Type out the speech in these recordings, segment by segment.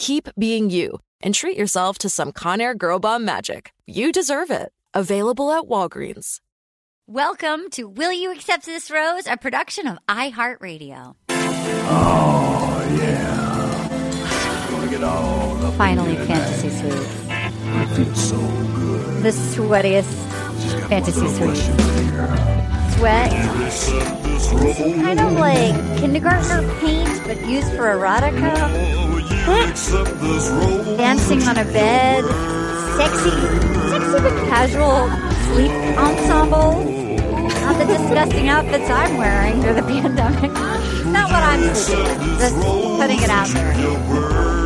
keep being you, and treat yourself to some Conair Girl Bomb magic. You deserve it. Available at Walgreens. Welcome to Will You Accept This Rose, a production of iHeartRadio. Oh, yeah. Gonna get all up Finally, in here Fantasy tonight. Suites. It feels so good. The sweatiest Just got Fantasy one Sweat. Kind of like kindergartner paint, but used for erotica. Dancing on a bed. Sexy, sexy but casual sleep ensemble. Not the disgusting outfits I'm wearing during the pandemic. Not what I'm. Just putting it out there.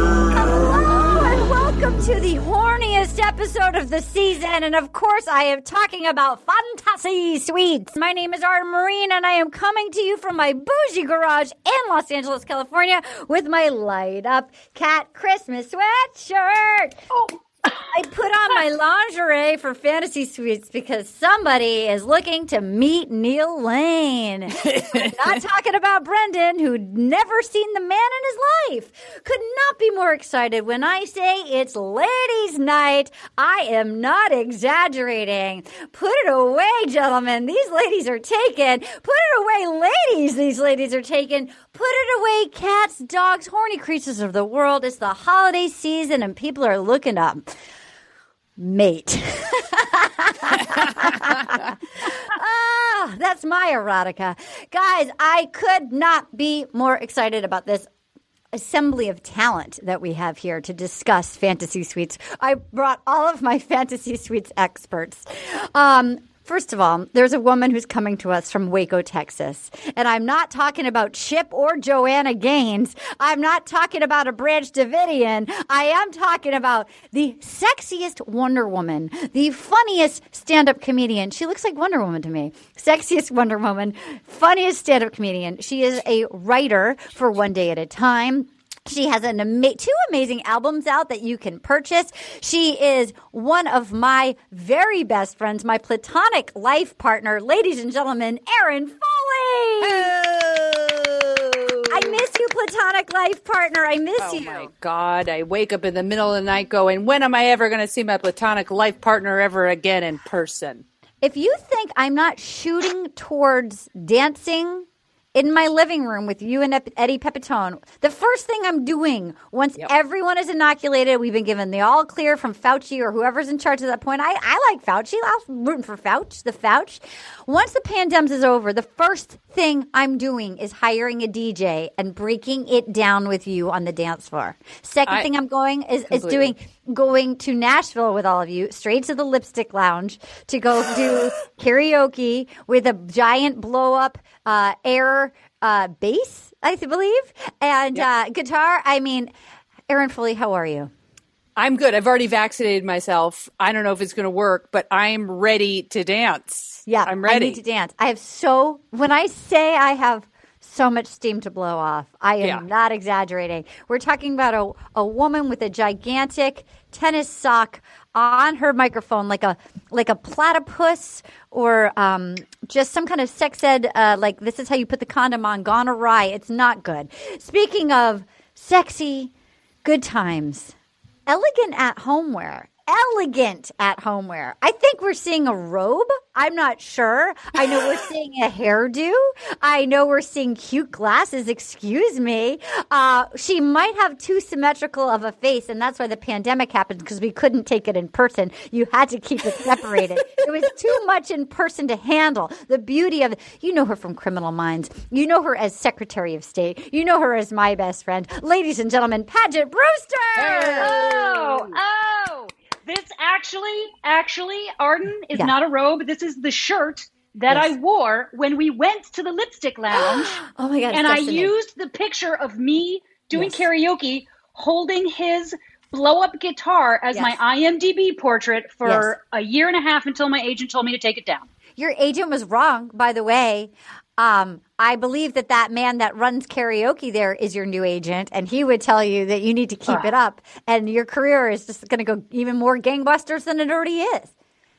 Welcome to the horniest episode of the season. And of course, I am talking about Fantasy Suites. My name is Arden Myrin, and I am coming to you from my bougie garage in Los Angeles, California, with my light up cat Christmas sweatshirt. Oh. I put on my lingerie for Fantasy Suites because somebody is looking to meet Neil Lane. I'm not talking about Brendan, who'd never seen the man in his life. Could not be more excited when I say it's ladies' night. I am not exaggerating. Put it away, gentlemen. These ladies are taken. Put it away, ladies. These ladies are taken. Put it away, cats, dogs, horny creatures of the world. It's the holiday season and people are looking up. Mate. ah, that's my erotica. Guys, I could not be more excited about this assembly of talent that we have here to discuss fantasy suites. I brought all of my fantasy suites experts. Um, First of all, there's a woman who's coming to us from Waco, Texas. And I'm not talking about Chip or Joanna Gaines. I'm not talking about a Branch Davidian. I am talking about the sexiest Wonder Woman, the funniest stand up comedian. She looks like Wonder Woman to me. Sexiest Wonder Woman, funniest stand up comedian. She is a writer for One Day at a Time. She has an ama- two amazing albums out that you can purchase. She is one of my very best friends, my platonic life partner, ladies and gentlemen, Erin Foley. I miss you, platonic life partner. I miss Oh you. Oh my God. I wake up in the middle of the night going, when am I ever going to see my platonic life partner ever again in person? If you think I'm not shooting towards dancing in my living room with you and Eddie Pepitone, the first thing I'm doing once everyone is inoculated, we've been given the all clear from Fauci or whoever's in charge at that point. I, I like Fauci. I'm rooting for Fauci, the Fauci. Once the pandemic is over, the first thing I'm doing is hiring a DJ and breaking it down with you on the dance floor. Second I- thing I'm going is, is doing going to Nashville with all of you, straight to the Lipstick Lounge to go do karaoke with a giant blow up uh, air uh, bass, I believe, and uh, guitar. I mean, Erin Foley, how are you? I'm good. I've already vaccinated myself. I don't know if it's going to work, but I'm ready to dance. Yeah, I'm ready. I need to dance. I have so when I say I have so much steam to blow off, I am Yeah. not exaggerating. We're talking about a a woman with a gigantic tennis sock on her microphone, like a like a platypus or um, just some kind of sex ed. Uh, like this is how you put the condom on. Gone awry. It's not good. Speaking of sexy, good times. Elegant at homeware. Elegant at homeware. I think we're seeing a robe. I'm not sure. I know we're seeing a hairdo. I know we're seeing cute glasses. Excuse me. Uh, she might have too symmetrical of a face, and that's why the pandemic happened because we couldn't take it in person. You had to keep it separated. it was too much in person to handle. The beauty of you know her from Criminal Minds. You know her as Secretary of State. You know her as my best friend. Ladies and gentlemen, Paget Brewster. Oh, oh. This actually, actually, Arden is Yeah. not a robe. This is the shirt that Yes. I wore when we went to the lipstick lounge. Oh my God, And I used the picture of me doing Yes. karaoke holding his blow up guitar as Yes. my IMDb portrait for a year and a half until my agent told me to take it down. Your agent was wrong, by the way. Um, I believe that that man that runs karaoke there is your new agent, and he would tell you that you need to keep it up, and your career is just going to go even more gangbusters than it already is.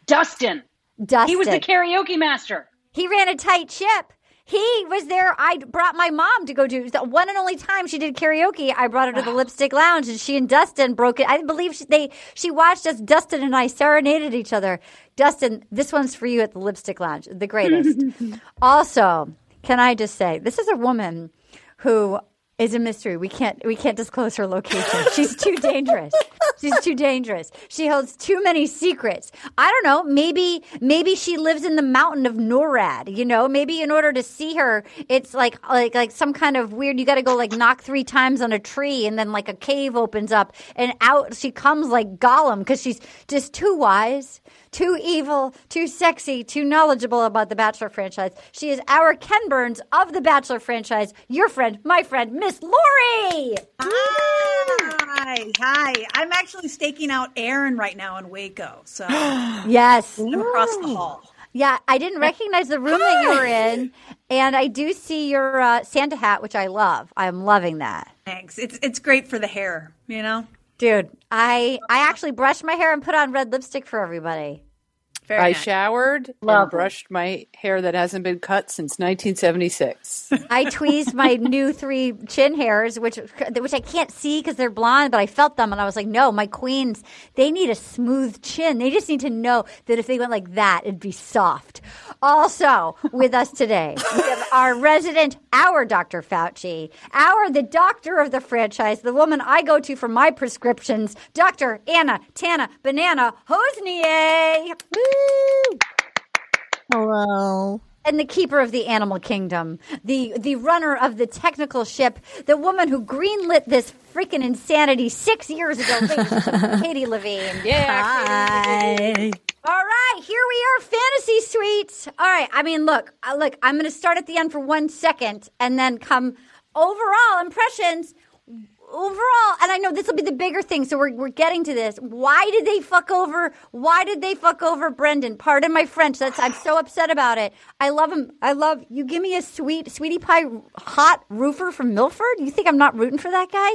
Dustin. Dustin. He was the karaoke master. He ran a tight ship. He was there. I brought my mom to go do the one and only time she did karaoke. I brought her to the Lipstick Lounge, and she and Dustin broke it. I believe she, they she watched us. Dustin and I serenaded each other. Dustin, this one's for you at the Lipstick Lounge, the greatest. also, can I just say this is a woman who is a mystery. We can't we can't disclose her location. She's too dangerous. She's too dangerous. She holds too many secrets. I don't know. Maybe maybe she lives in the mountain of NORAD. You know, maybe in order to see her, it's like like like some kind of weird. You got to go like knock three times on a tree, and then like a cave opens up, and out she comes like Gollum because she's just too wise, too evil, too sexy, too knowledgeable about the Bachelor franchise. She is our Ken Burns of the Bachelor franchise. Your friend, my friend, Miss Lori. Hi, hi. I'm actually staking out Erin right now in Waco, so Yes. I'm across the hall. Yeah, I didn't recognize the room that you were in, and I do see your uh, Santa hat, which I love. I'm loving that, Thanks. It's it's great for the hair, you know. Dude. I I actually brushed my hair and put on red lipstick for everybody. Very I nice. showered and brushed my hair that hasn't been cut since 1976. I tweezed my new three chin hairs, which which I can't see because they're blonde, but I felt them, and I was like, no, my queens, they need a smooth chin. They just need to know that if they went like that, it'd be soft. Also, with us today, we have our resident, our Dr. Fauci, our the doctor of the franchise, the woman I go to for my prescriptions, Dr. Anna Tana Banana Hosnier. Woo! Hello. and the keeper of the animal kingdom, the the runner of the technical ship, the woman who greenlit this freaking insanity six years ago, ladies and gentlemen, Katie Levine. Yeah. Hi. All right, here we are, fantasy suites. All right, I mean, look, uh, look, I'm going to start at the end for one second, and then come overall impressions. Overall, and I know this will be the bigger thing, so we're, we're getting to this. Why did they fuck over? Why did they fuck over Brendan? Pardon my French. That's I'm so upset about it. I love him. I love you. Give me a sweet sweetie pie hot roofer from Milford. You think I'm not rooting for that guy?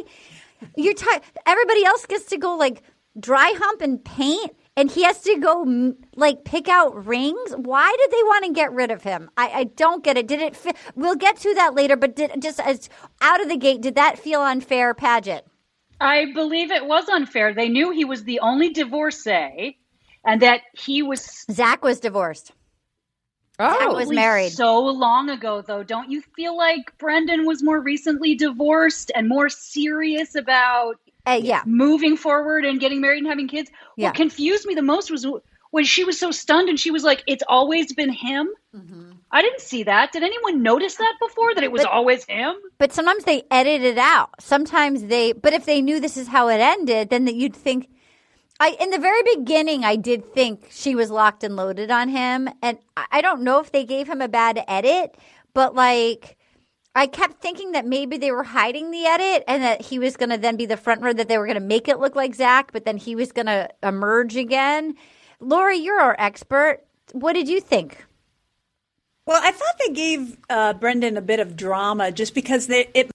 You're t- everybody else gets to go like dry hump and paint, and he has to go like pick out rings. Why did they want to get rid of him? I, I don't get it. Did it? Fi- we'll get to that later. But did just as out of the gate, did that feel unfair, Paget? I believe it was unfair. They knew he was the only divorcee and that he was Zach was divorced. Oh. was married. so long ago, though. Don't you feel like Brendan was more recently divorced and more serious about Uh, yeah. moving forward and getting married and having kids? Yeah. What confused me the most was when she was so stunned and she was like, "It's always been him." I didn't see that. Did anyone notice that before? That it was But- always him? But sometimes they edit it out. Sometimes they, but if they knew this is how it ended, then that you'd think. I in the very beginning, I did think she was locked and loaded on him, and I I don't know if they gave him a bad edit, but like. I kept thinking that maybe they were hiding the edit and that he was going to then be the front runner, that they were going to make it look like Zach, but then he was going to emerge again. Lori, you're our expert. What did you think? Well, I thought they gave uh, Brendan a bit of drama just because they it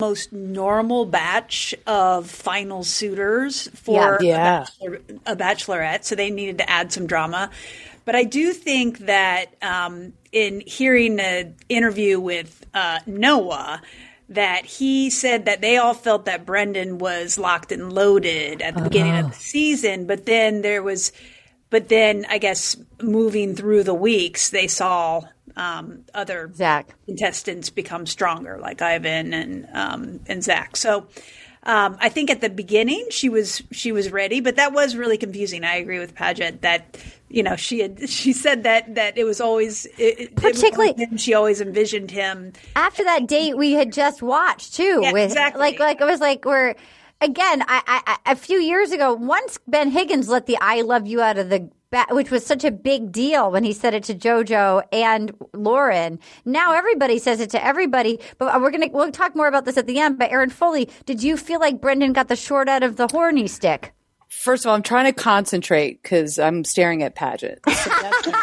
most normal batch of final suitors for Yeah. A, bachelor, a bachelorette, so they needed to add some drama. But I do think that um, in hearing an interview with uh, Noah, that he said that they all felt that Brendan was locked and loaded at the beginning of the season, but then there was, but then I guess moving through the weeks, they saw um, other Zach. contestants become stronger, like Ivan and um, and Zach. So um, I think at the beginning she was she was ready, but that was really confusing. I agree with Paget that you know she had she said that that it was always it, it- it was Particularly- she always envisioned him. after that date we had just watched too Yeah, with exactly. like like it was like we're again I, I a few years ago once ben higgins let the i love you out of the which was such a big deal when he said it to jojo and lauren now everybody says it to everybody but we're gonna we'll talk more about this at the end but erin foley did you feel like brendan got the short out of the horny stick First of all, I'm trying to concentrate because I'm staring at Paget. So number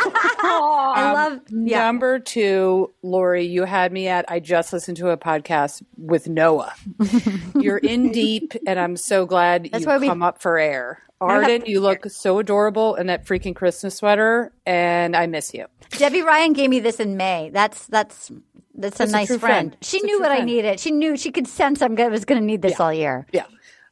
i Um, love yeah Number two, Lori, you had me at. I just listened to a podcast with Noah. You're in deep, and I'm so glad That's you why we- come up for air. Arden, you look so adorable in that freaking Christmas sweater, and I miss you. Debby Ryan gave me this in May. That's that's that's a That's a nice true friend. friend. She knew what I needed. She knew she could sense I'm gonna, was going to need this all year. Yeah.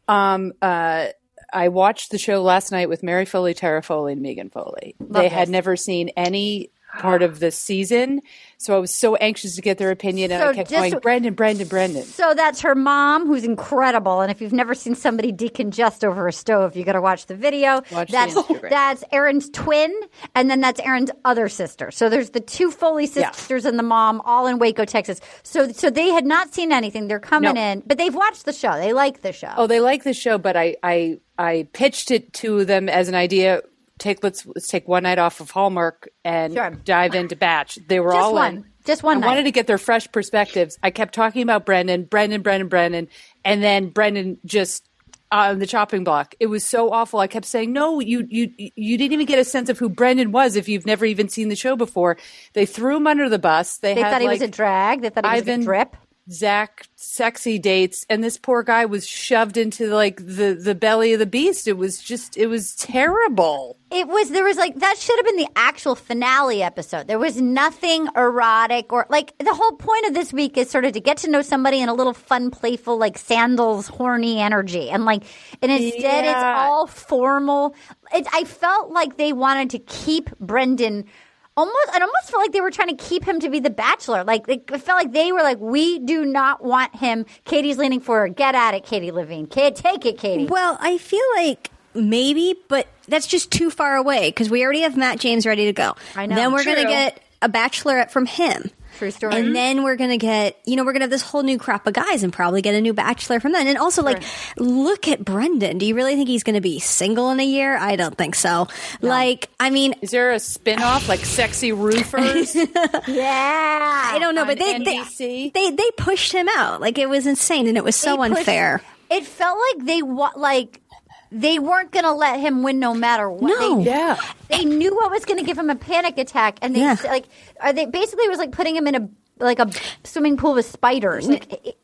Um, uh, I watched the show last night with Mary Foley, Tara Foley, and Megan Foley. they had never seen any part of the season, so I was so anxious to get their opinion, and So I kept just- going, Brendan, Brendan, Brendan. So that's her mom, who's incredible. And if you've never seen somebody decongest over a stove, you got to watch the video. Watch that's Instagram. that's Erin's twin, and then that's Erin's other sister. So there's the two Foley Yeah. sisters and the mom, all in Waco, Texas. So so they had not seen anything. They're coming No. in, but they've watched the show. They like the show. Oh, they like the show, but I, I, I pitched it to them as an idea. Take let's let's take one night off of Hallmark and Sure. dive into Batch. They were Just all one. in. Just one I night. wanted to get their fresh perspectives. I kept talking about Brendan, Brendan, Brendan, Brendan, and then Brendan just on the chopping block. It was so awful. I kept saying, "No, you you you didn't even get a sense of who Brendan was if you've never even seen the show before." They threw him under the bus. They, they had thought he was a drag. They thought he was Ivan a drip. Zach sexy dates, and this poor guy was shoved into like the the belly of the beast. It was just it was terrible. It was there was like that should have been the actual finale episode. There was nothing erotic or like the whole point of this week is sort of to get to know somebody in a little fun, playful, like sandals, horny energy, and like and instead it's all formal. It, I felt like they wanted to keep Brendan. Almost, I almost felt like they were trying to keep him to be the bachelor. Like it felt like they were like, we do not want him. Katie's leaning forward. Get at it, Katie Levine. Kid, take it, Katie. Well, I feel like maybe, but that's just too far away because we already have Matt James ready to go. I know. Then we're going to get a bachelorette from him. True story. And then we're going to get, you know, we're going to have this whole new crop of guys and probably get a new bachelor from them. And also, like, look at Brendan. Do you really think he's going to be single in a year? I don't think so. Like, I mean, Is there a spin off like Sexy Roofers? yeah, I don't know, but they, they they they pushed him out. Like, it was insane and it was so They pushed- unfair. It felt like they wa- like they weren't going to let him win no matter what. No. They, yeah. they knew what was going to give him a panic attack, and they Yeah. like are they basically it was like putting him in a like a swimming pool with spiders. Like it, it-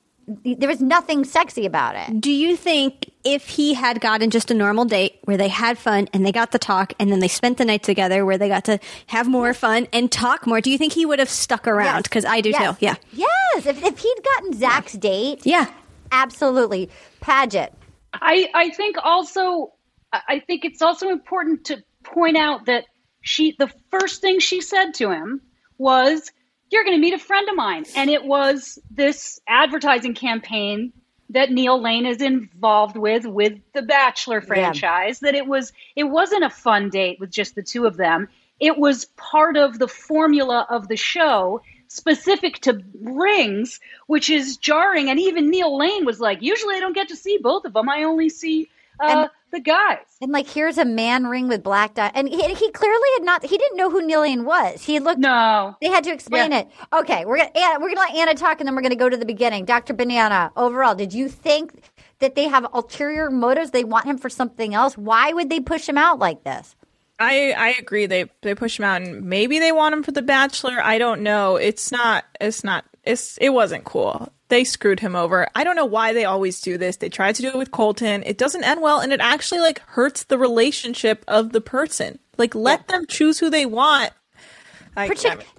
there was nothing sexy about it. Do you think if he had gotten just a normal date where they had fun and they got to talk and then they spent the night together where they got to have more fun and talk more, do you think he would have stuck around? Because I do Yes. too. Yeah. Yes. If, if he'd gotten Zach's date, Yeah. absolutely. Paget. I, I think also I think it's also important to point out that she the first thing she said to him was, "You're going to meet a friend of mine," and it was this advertising campaign that Neil Lane is involved with with the Bachelor franchise. That it was it wasn't a fun date with just the two of them. It was part of the formula of the show specific to rings, which is jarring. And even Neil Lane was like, usually I don't get to see both of them. I only see uh, And- the guys. And like, here's a man ring with black dye, and he, he clearly had not. He didn't know who Neil Lane was. He looked. No, they had to explain Yeah. it. Okay, we're gonna Anna, we're gonna let Anna talk, and then we're gonna go to the beginning. Doctor Banana, overall, did you think that they have ulterior motives? They want him for something else. Why would they push him out like this? I I agree. They they push him out, and maybe they want him for the Bachelor. I don't know. It's not. It's not. It's it wasn't cool. They screwed him over. I don't know why they always do this. They tried to do it with Colton. It doesn't end well, and it actually like hurts the relationship of the person. Like let them choose who they want.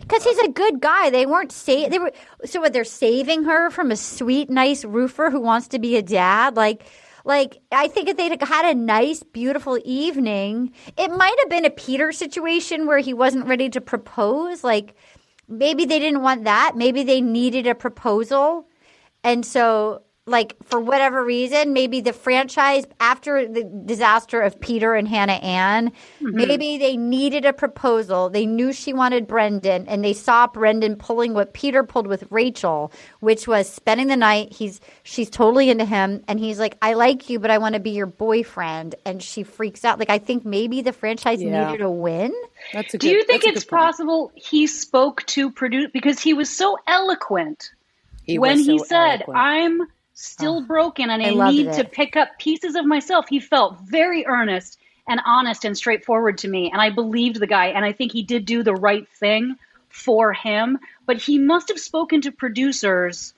Because he's a good guy. They weren't sa- They were so. What they're saving her from a sweet, nice roofer who wants to be a dad. Like, like I think if they'd had a nice, beautiful evening, it might have been a Peter situation where he wasn't ready to propose. Like, maybe they didn't want that. Maybe they needed a proposal, and so. Like for whatever reason, maybe the franchise after the disaster of Peter and Hannah Ann, Mhm. maybe they needed a proposal. They knew she wanted Brendan, and they saw Brendan pulling what Peter pulled with Rachel, which was spending the night. He's she's totally into him, and he's like, "I like you, but I want to be your boyfriend." And she freaks out. Like I think maybe the franchise Yeah. needed a win. That's a Do you think it's possible he spoke to produce because he was so eloquent He when was he said, eloquent. "I'm still oh, broken and I, I loved need to pick up pieces of myself." He felt very earnest and honest and straightforward to me, and I believed the guy, and I think he did do the right thing for him. But he must have spoken to producers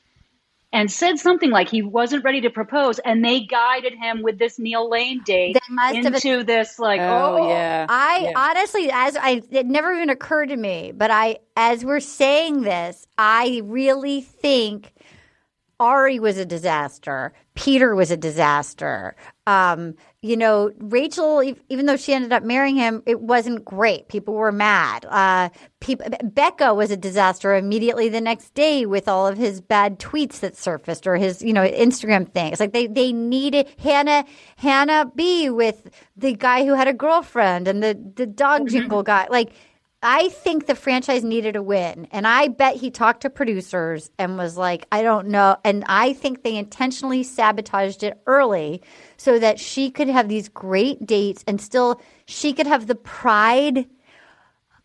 and said something like he wasn't ready to propose, and they guided him with this Neil Lane date They must have- into this like, oh, oh yeah. I honestly, as I, it never even occurred to me, but I, as we're saying this, I really think Ari was a disaster. Peter was a disaster. Um, you know, Rachel, even though she ended up marrying him, it wasn't great. People were mad. Uh, Becca was a disaster immediately the next day with all of his bad tweets that surfaced or his, you know, Instagram things. Like they, they needed Hannah, Hannah B with the guy who had a girlfriend and the, the dog jingle guy. Like, I think the franchise needed a win. And I bet he talked to producers and was like, I don't know. And I think they intentionally sabotaged it early so that she could have these great dates and still she could have the pride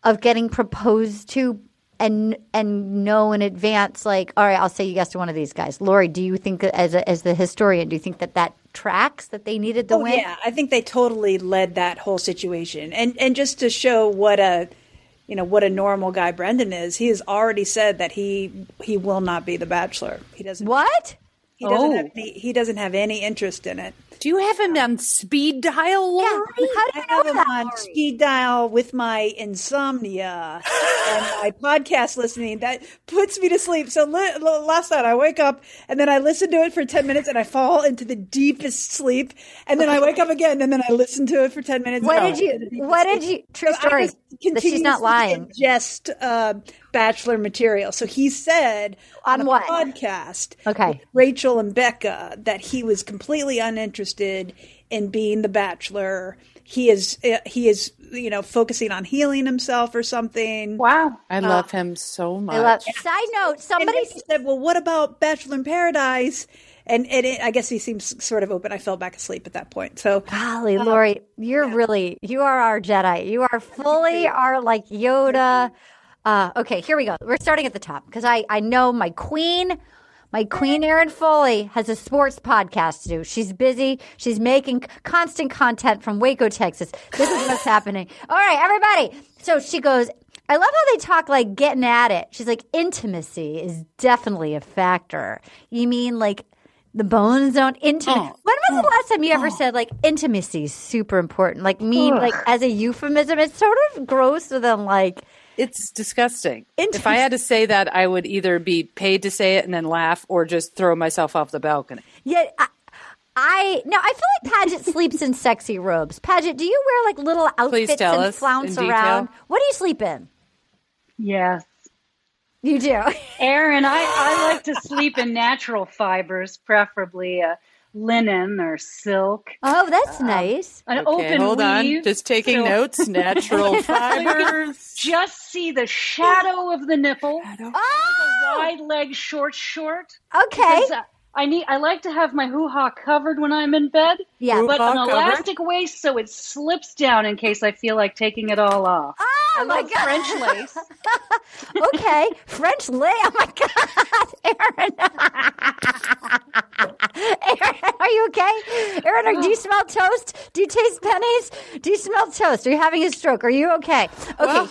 of getting proposed to and and know in advance like all right i'll say yes to one of these guys lori do you think as a, as the historian do you think that that tracks that they needed the oh win yeah, I think they totally led that whole situation, and and just to show what a you know what a normal guy Brendan is, he has already said that he he will not be the Bachelor. He doesn't. What? He doesn't Oh. have any, he doesn't have any interest in it. Do you have him on speed dial, Lori? I have him on speed dial with my insomnia and my podcast listening. That puts me to sleep. So li- last night I wake up and then I listen to it for 10 minutes and I fall into the deepest sleep. And then I wake up again and then I listen to it for 10 minutes. what did you what did you true So story just she's not lying Ingest uh, Bachelor material. So he said on, On a what? podcast, Okay. with Rachel and Becca, that he was completely uninterested in being the Bachelor. He is uh, he is you know focusing on healing himself or something. Wow, I love him so much. I love. Side note: somebody said, "Well, what about Bachelor in Paradise?" And, and it, I guess he seems sort of open. I fell back asleep at that point. So, Golly, Lori, you're really you are our Jedi. You are fully our like Yoda. Uh, okay, here we go. We're starting at the top because I I know my queen. My queen, Erin Foley, has a sports podcast to do. She's busy. She's making constant content from Waco, Texas. This is what's happening. All right, everybody. So she goes, I love how they talk like getting at it. She's like, intimacy is definitely a factor. You mean like the bones don't intimate? when was the last time you ever said like intimacy is super important? Like mean Ugh. like as a euphemism? It's sort of grosser than like It's disgusting. If I had to say that, I would either be paid to say it and then laugh, or just throw myself off the balcony. Yet I, I no, I feel like Paget sleeps in sexy robes. Paget, do you wear like little outfits tell and us flounce in around? detail. What do you sleep in? Yes. You do. Aaron, I, I like to sleep in natural fibers, preferably uh, linen or silk. Oh, that's nice. An Okay, open hold on. Just taking so- notes. Natural fibers. Just see the shadow of the nipple. Oh! Wide leg, short, short. Okay. Because, uh, I need. I like to have my hoo ha covered when I'm in bed. Yeah. but Hoo-ha an covered? elastic waist so it slips down in case I feel like taking it all off. Oh I my love god. French lace. okay, French lace. Oh my god, Erin. Erin, are you okay? Erin, do you smell toast? Do you taste pennies? Do you smell toast? Are you having a stroke? Are you okay? Okay.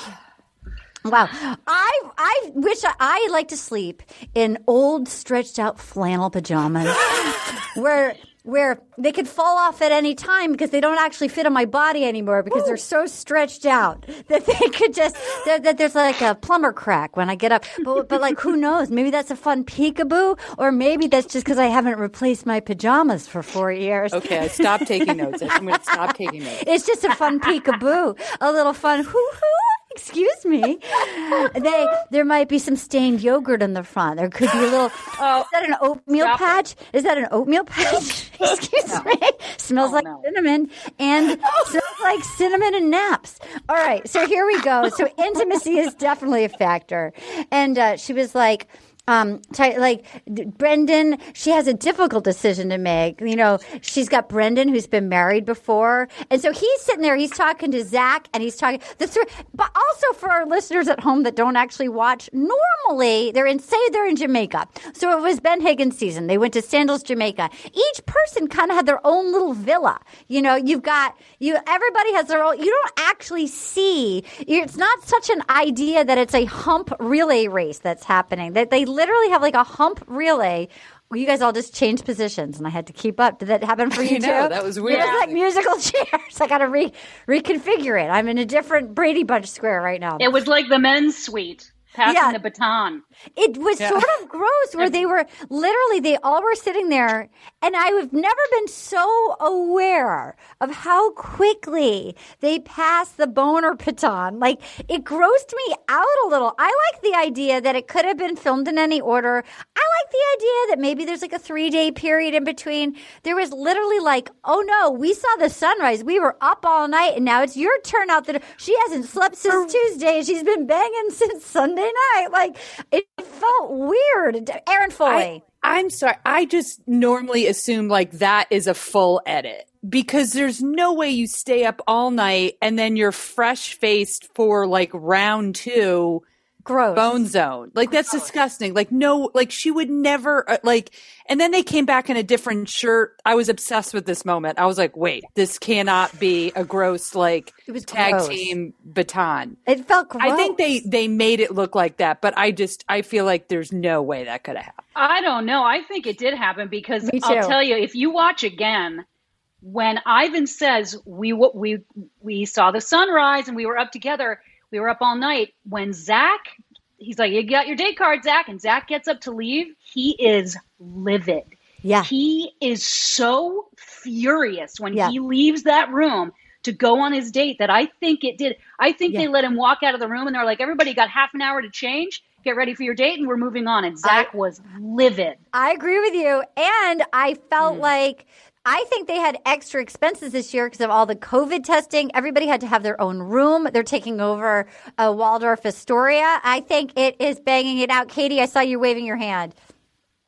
Wow, I I wish I, I like to sleep in old stretched out flannel pajamas, where where they could fall off at any time because they don't actually fit on my body anymore because they're so stretched out that they could just that, that there's like a plumber crack when I get up. But but like who knows? Maybe that's a fun peekaboo, or maybe that's just because I haven't replaced my pajamas for four years. Okay, I stopped taking notes. I'm going to stop taking notes. It's just a fun peekaboo, a little fun hoo hoo. Excuse me. They there might be some stained yogurt in the front. There could be a little. Oh, is that an oatmeal patch? Is that an oatmeal patch? Excuse me. Smells Oh, like no. cinnamon and smells like cinnamon and naps. All right, so here we go. So intimacy is definitely a factor, and uh, she was like. Um, like Brendan, she has a difficult decision to make. You know, she's got Brendan who's been married before, and so he's sitting there. He's talking to Zach, and he's talking the three. But also for our listeners at home that don't actually watch, normally they're in say they're in Jamaica. So it was Ben Higgins' season. They went to Sandals, Jamaica. Each person kind of had their own little villa. You know, you've got you. Everybody has their own. You don't actually see. It's not such an idea that it's a hump relay race that's happening. That they literally have like a hump relay. Well, you guys all just changed positions, and I had to keep up. Did that happen for you I too? know, that was weird. It was like musical chairs. I got to re- reconfigure it. I'm in a different Brady Bunch square right now. It was like the men's suite, passing Yeah. the baton. It was Yeah. sort of gross where they were literally, they all were sitting there. And I have never been so aware of how quickly they passed the boner baton. Like it grossed me out a little. I like the idea that it could have been filmed in any order. I like the idea that maybe there's like a three day period in between. There was literally like, oh no, we saw the sunrise. We were up all night and now it's your turn out the She hasn't slept since Tuesday. She's been banging since Sunday night. Like it felt weird. Erin Foley. I, I'm sorry. I just normally assume like that is a full edit because there's no way you stay up all night and then you're fresh faced for like round two. Gross. Bone zone. Like that's disgusting. Like no, like she would never uh, like, and then they came back in a different shirt. I was obsessed with this moment. I was like, wait, this cannot be a gross like It was tag gross. team baton. It felt gross. I think they they made it look like that, but I just I feel like there's no way that could have happened. I don't know. I think it did happen because I'll tell you, if you watch again, when Ivan says we w- we we saw the sunrise and we were up together, we were up all night. When Zach, he's like, "You got your date card, Zach," and Zach gets up to leave. He is livid. Yeah. he is so furious when Yeah. he leaves that room to go on his date that I think it did. I think Yeah. they let him walk out of the room and they're like, "Everybody got half an hour to change." Get ready for your date, and we're moving on. And Zach was livid. I agree with you. And I felt Hmm. like I think they had extra expenses this year because of all the COVID testing. Everybody had to have their own room. They're taking over uh, Waldorf Astoria. I think it is banging it out. Katie, I saw you waving your hand.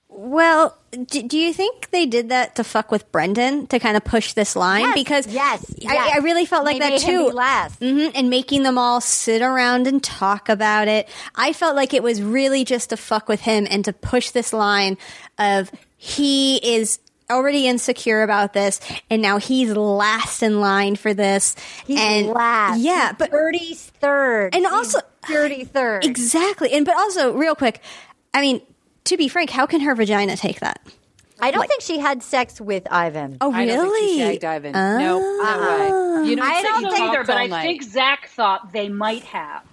Well, do, do you think they did that to fuck with Brendan to kind of push this line? Yes, because yes, I, yes. I really felt like They that too. be last. hmm and making them all sit around and talk about it. I felt like it was really just to fuck with him and to push this line of he is already insecure about this and now he's last in line for this He's and last. yeah He's but 33rd. and He's also 33rd. exactly and but also real quick i mean to be frank how can her vagina take that I don't think she had sex with Ivan. oh I really don't think she shagged Ivan. no, no way. Ah. You know, I so don't think either, but all I think Zach thought they might have.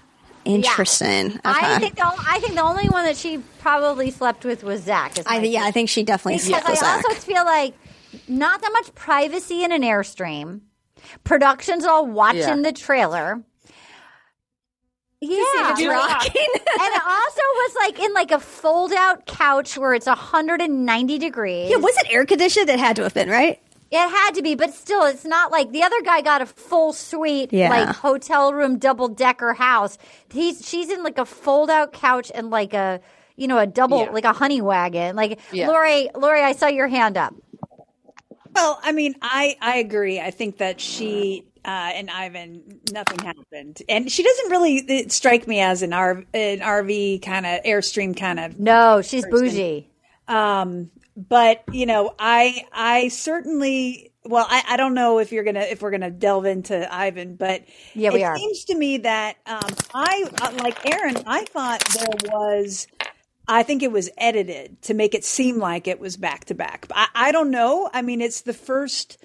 Interesting okay. I think the, I think the only one that she probably slept with was Zach. is I think yeah, I think she definitely because slept with I Zach. also feel like not that much privacy in an airstream. Production's all watching Yeah. the trailer. Yeah, rocking. and it also was like in like a fold out couch where it's 190 degrees. Yeah, was it air conditioned? It had to have been, right? It had to be, but still, it's not like the other guy got a full suite, Yeah. like hotel room, double decker house. He's she's in like a fold out couch and like a you know a double Yeah. like a honey wagon. Like Yeah. Lori, Lori, I saw your hand up. Well, I mean, I I agree. I think that she uh, and Ivan, nothing happened, and she doesn't really uh, strike me as an R an RV kind of airstream kind of. No, she's bougie. Um, but you know, I I certainly. Well, I, I don't know if you're gonna if we're gonna delve into Ivan, but Yeah, we it are. seems to me that um, I uh, like Erin. I thought there was I think it was edited to make it seem like it was back to back. I, I don't know. I mean, it's the first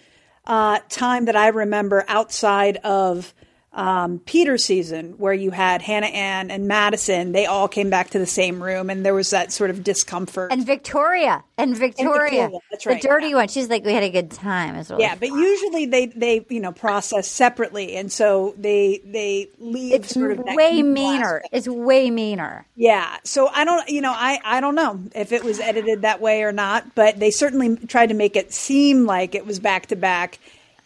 uh, time that I remember outside of um, Peter's season where you had Hannah Ann and Madison. They all came back to the same room, and there was that sort of discomfort. And Victoria, and Victoria, Victoria, that's the right, dirty one. She's like, we had a good time. It's really yeah, but usually they they you know process separately, and so they they leave it's sort of way meaner. aspect. It's way meaner. Yeah. So I don't, you know, I, I don't know if it was edited that way or not, but they certainly tried to make it seem like it was back to back.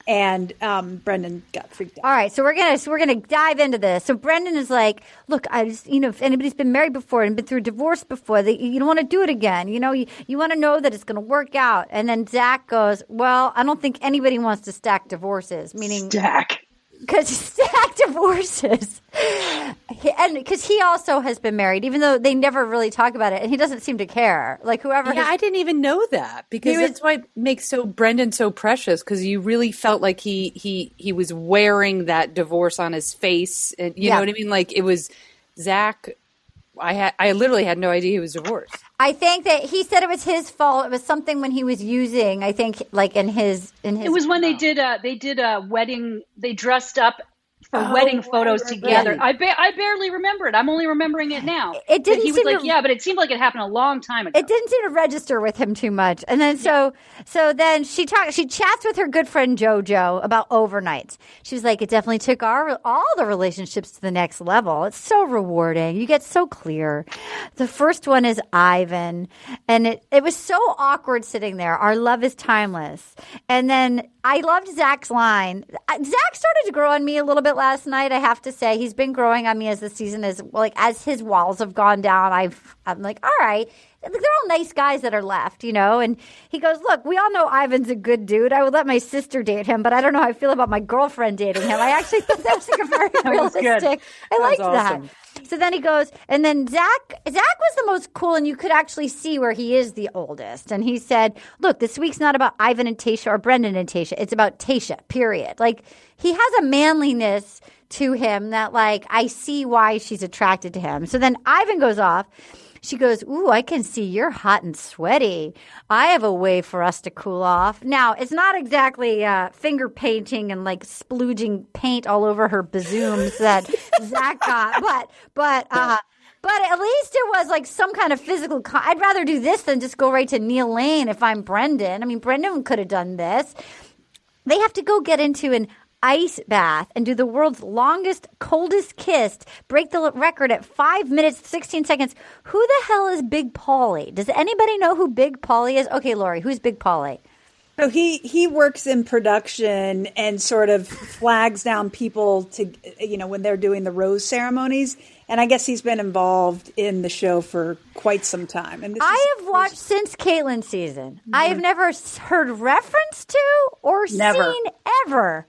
And um, Brendan got freaked out. All right, so we're gonna so we're gonna dive into this. So Brendan is like, look, I just you know, if anybody's been married before and been through divorce before, they, you don't want to do it again. You know, you, you want to know that it's gonna work out. And then Zach goes, well, I don't think anybody wants to stack divorces, meaning Stack. Because stack divorces. He- and because he also has been married, even though they never really talk about it, and he doesn't seem to care. Like whoever, Yeah, I didn't even know that because was- that's why it makes so Brendan so precious because you really felt like he he he was wearing that divorce on his face, and you Yeah. know what I mean. Like it was Zach. I had I literally had no idea he was divorced. I think that he said it was his fault. It was something when he was using. I think like in his in his. It was when they did a they did a wedding. They dressed up for Oh, wedding photos right, together. right. I ba- I barely remember it. I'm only remembering it now. It didn't He was seem like, to- yeah, but it seemed like it happened a long time ago. It didn't seem to register with him too much. And then so so then she talks she chats with her good friend Jojo about overnights. She was like, It definitely took our all the relationships to the next level. It's so rewarding. You get so clear. The first one is Ivan. And it, it was so awkward sitting there. Our love is timeless. And then I loved Zach's line. Zach started to grow on me a little bit last night. I have to say, he's been growing on me as the season is like as his walls have gone down. I've I'm like, all right, they're all nice guys that are left, you know. And he goes, look, we all know Ivan's a good dude. I would let my sister date him, but I don't know how I feel about my girlfriend dating him. I actually thought that was like a very realistic. I liked awesome. that. So then he goes, and then Zach, Zach was the most cool, and you could actually see where he is the oldest. And he said, "Look, this week's not about Ivan and Tayshia or Brendan and Tayshia. It's about Tayshia. Period. Like he has a manliness to him that, like, I see why she's attracted to him. So then Ivan goes off." She goes, Ooh, I can see you're hot and sweaty. I have a way for us to cool off. Now, it's not exactly uh, finger painting and like splooging paint all over her bazooms that Zach got, but, but, uh, but at least it was like some kind of physical. Con- I'd rather do this than just go right to Neil Lane if I'm Brendan. I mean, Brendan could have done this. They have to go get into an ice bath and do the world's longest, coldest kiss, break the record at five minutes, 16 seconds. Who the hell is Big Polly? Does anybody know who Big Polly is? Okay, Lori, who's Big Polly? So he he works in production and sort of flags down people to you know when they're doing the rose ceremonies. And I guess he's been involved in the show for quite some time. And I have watched since Kaitlyn's season. I have mm-hmm. never heard reference to or Never. seen ever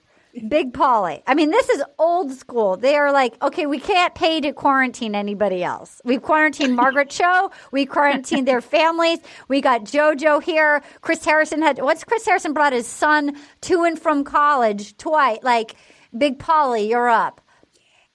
Big Polly. I mean, this is old school. They are like, okay, we can't pay to quarantine anybody else. We've quarantined Margaret Cho. We quarantined their families. We got JoJo here. Chris Harrison had, what's Chris Harrison brought his son to and from college twice. Like, Big Polly, you're up.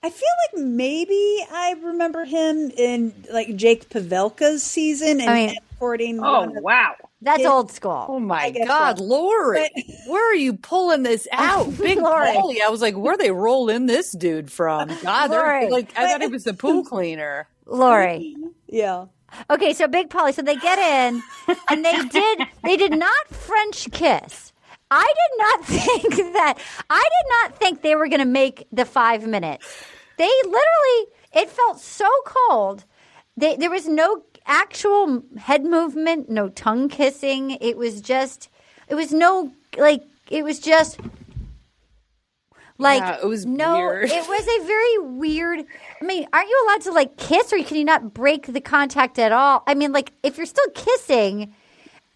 I feel like maybe I remember him in like Jake Pavelka's season and I mean- escorting. Oh one of- wow. That's Yeah. old school. Oh my God, so. Lori, where are you pulling this out? Big Lori. Polly. I was like, where are they rolling this dude from? God, Lori. like, I thought it was the pool cleaner. Lori, Yeah. Okay, so Big Polly. So they get in, and they did. They did not French kiss. I did not think that. I did not think they were going to make the five minutes. They literally. It felt so cold. They, there was no actual head movement, no tongue kissing. It was just. It was no like. It was just like Yeah, it was no, weird. it was a very weird. I mean, aren't you allowed to like kiss, or can you not break the contact at all? I mean, like if you're still kissing,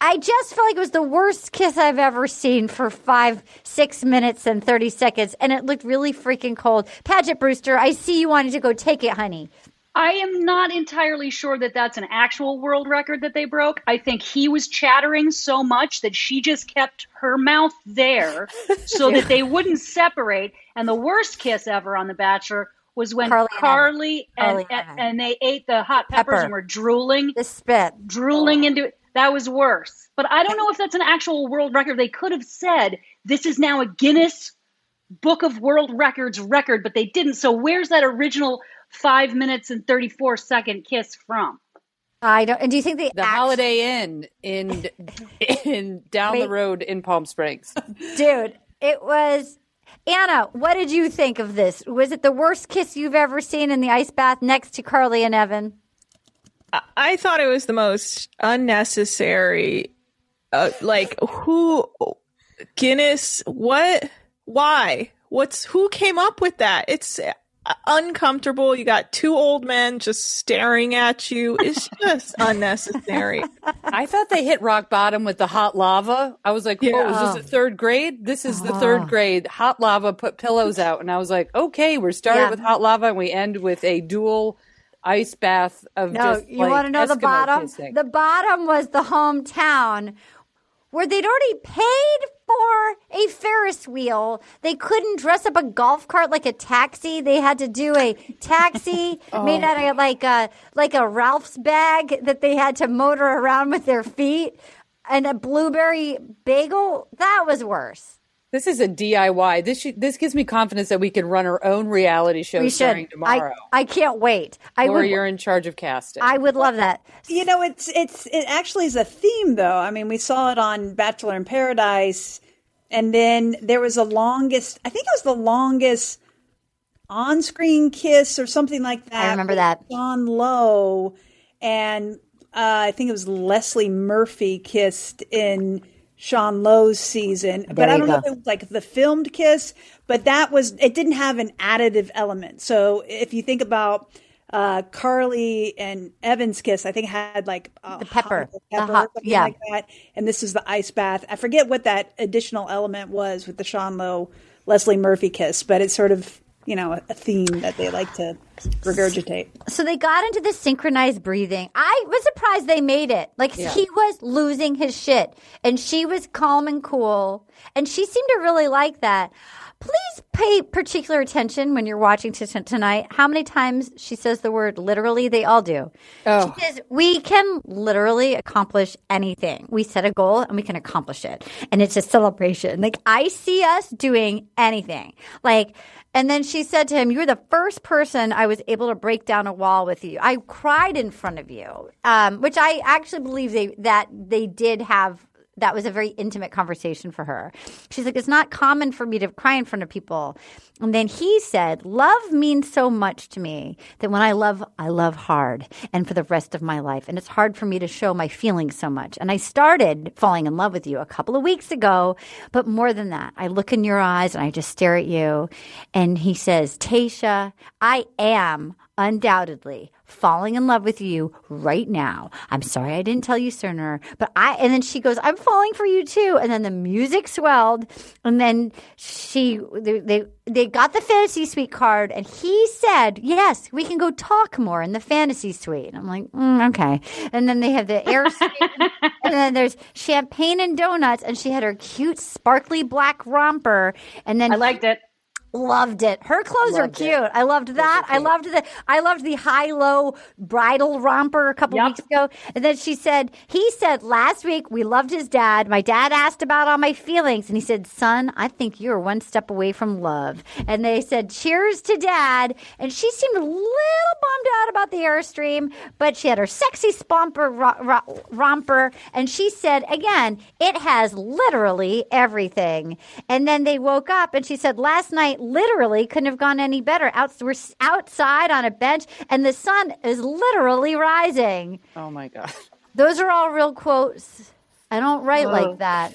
I just felt like it was the worst kiss I've ever seen for five, six minutes and thirty seconds, and it looked really freaking cold. Paget Brewster, I see you wanted to go take it, honey. I am not entirely sure that that's an actual world record that they broke. I think he was chattering so much that she just kept her mouth there so that they wouldn't separate. And the worst kiss ever on The Bachelor was when Carly Carly, and and, and, and they ate the hot peppers Pepper. and were drooling, The spit. drooling into it. That was worse. But I don't know if that's an actual world record. They could have said this is now a Guinness Book of World Records record, but they didn't. So where's that original five minutes and 34 second kiss from? I don't. And do you think they The Holiday Inn in in down Wait. the road in Palm Springs. dude? It was. Anna, what did you think of this? Was it the worst kiss you've ever seen in the ice bath next to Carly and Evan? I, I thought it was the most unnecessary. Uh, like who Guinness? What? Why? What's who came up with that? It's uh, uncomfortable. You got two old men just staring at you. It's just unnecessary. I thought they hit rock bottom with the hot lava. I was like, oh, Yeah. is this a third grade? This is the third uh-huh. grade. Hot lava put pillows out. And I was like, okay, we're starting Yeah. with hot lava and we end with a dual ice bath of No, just you like want to know the bottom? kissing. The bottom was the hometown where they'd already paid for a Ferris wheel. They couldn't dress up a golf cart like a taxi. They had to do a taxi oh. made out of like a like a Ralph's bag that they had to motor around with their feet. And a blueberry bagel that was worse. This is a DIY. This should, this gives me confidence that we can run our own reality show we starting should. tomorrow. I I can't wait. I Laura, would. you're in charge of casting. I would love that. You know, it's it's it actually is a theme though. I mean, we saw it on Bachelor in Paradise, and then there was the longest. I think it was the longest on-screen kiss or something like that. I remember that. Sean Lowe, and uh, I think it was Leslie Murphy kissed in Sean Lowe's season. but I don't know if it was like the filmed kiss, but that was it. Didn't have an additive element. So if you think about uh, Carly and Evan's kiss, I think had like a The pepper. hot The pepper, hot- something yeah. like that. And this is the ice bath. I forget what that additional element was with the Sean Lowe Leslie Murphy kiss, but it sort of you know a theme that they like to regurgitate. So they got into the synchronized breathing. I was surprised they made it. Like Yeah. he was losing his shit and she was calm and cool and she seemed to really like that. Please pay particular attention when you're watching t- t- tonight. How many times she says the word literally? They all do. Oh. She says, we can literally accomplish anything. We set a goal and we can accomplish it. And it's a celebration. Like I see us doing anything. Like, and then she said to him, You're the first person I was able to break down a wall with you. I cried in front of you, um, which I actually believe they, that they did have. That was a very intimate conversation for her. She's like, It's not common for me to cry in front of people. And then he said, Love means so much to me that when I love, I love hard and for the rest of my life. And it's hard for me to show my feelings so much. And I started falling in love with you a couple of weeks ago, but more than that, I look in your eyes and I just stare at you. And he says, Tayshia, I am undoubtedly falling in love with you right now. I'm sorry I didn't tell you sooner, but I, and then she goes, I'm falling for you too. And then the music swelled. And then she, they, they, they got the fantasy suite card and he said, yes, we can go talk more in the fantasy suite. And I'm like, mm, okay. And then they have the air suite and then there's champagne and donuts and she had her cute sparkly black romper. And then I liked it. Loved it. Her clothes are Loved it. cute. I loved that. I loved the I loved the high low bridal romper a couple weeks ago. And then she said, he said last week we loved his dad. My dad asked about all my feelings and he said, "Son, I think you're one step away from love." And they said, "Cheers to dad." And she seemed a little bummed out about the airstream, but she had her sexy spomper ro- ro- romper and she said again, "It has literally everything." And then they woke up and she said, "Last night literally couldn't have gone any better. Out, we're outside on a bench, and the sun is literally rising. Oh my gosh. Those are all real quotes. I don't write Oh. like that.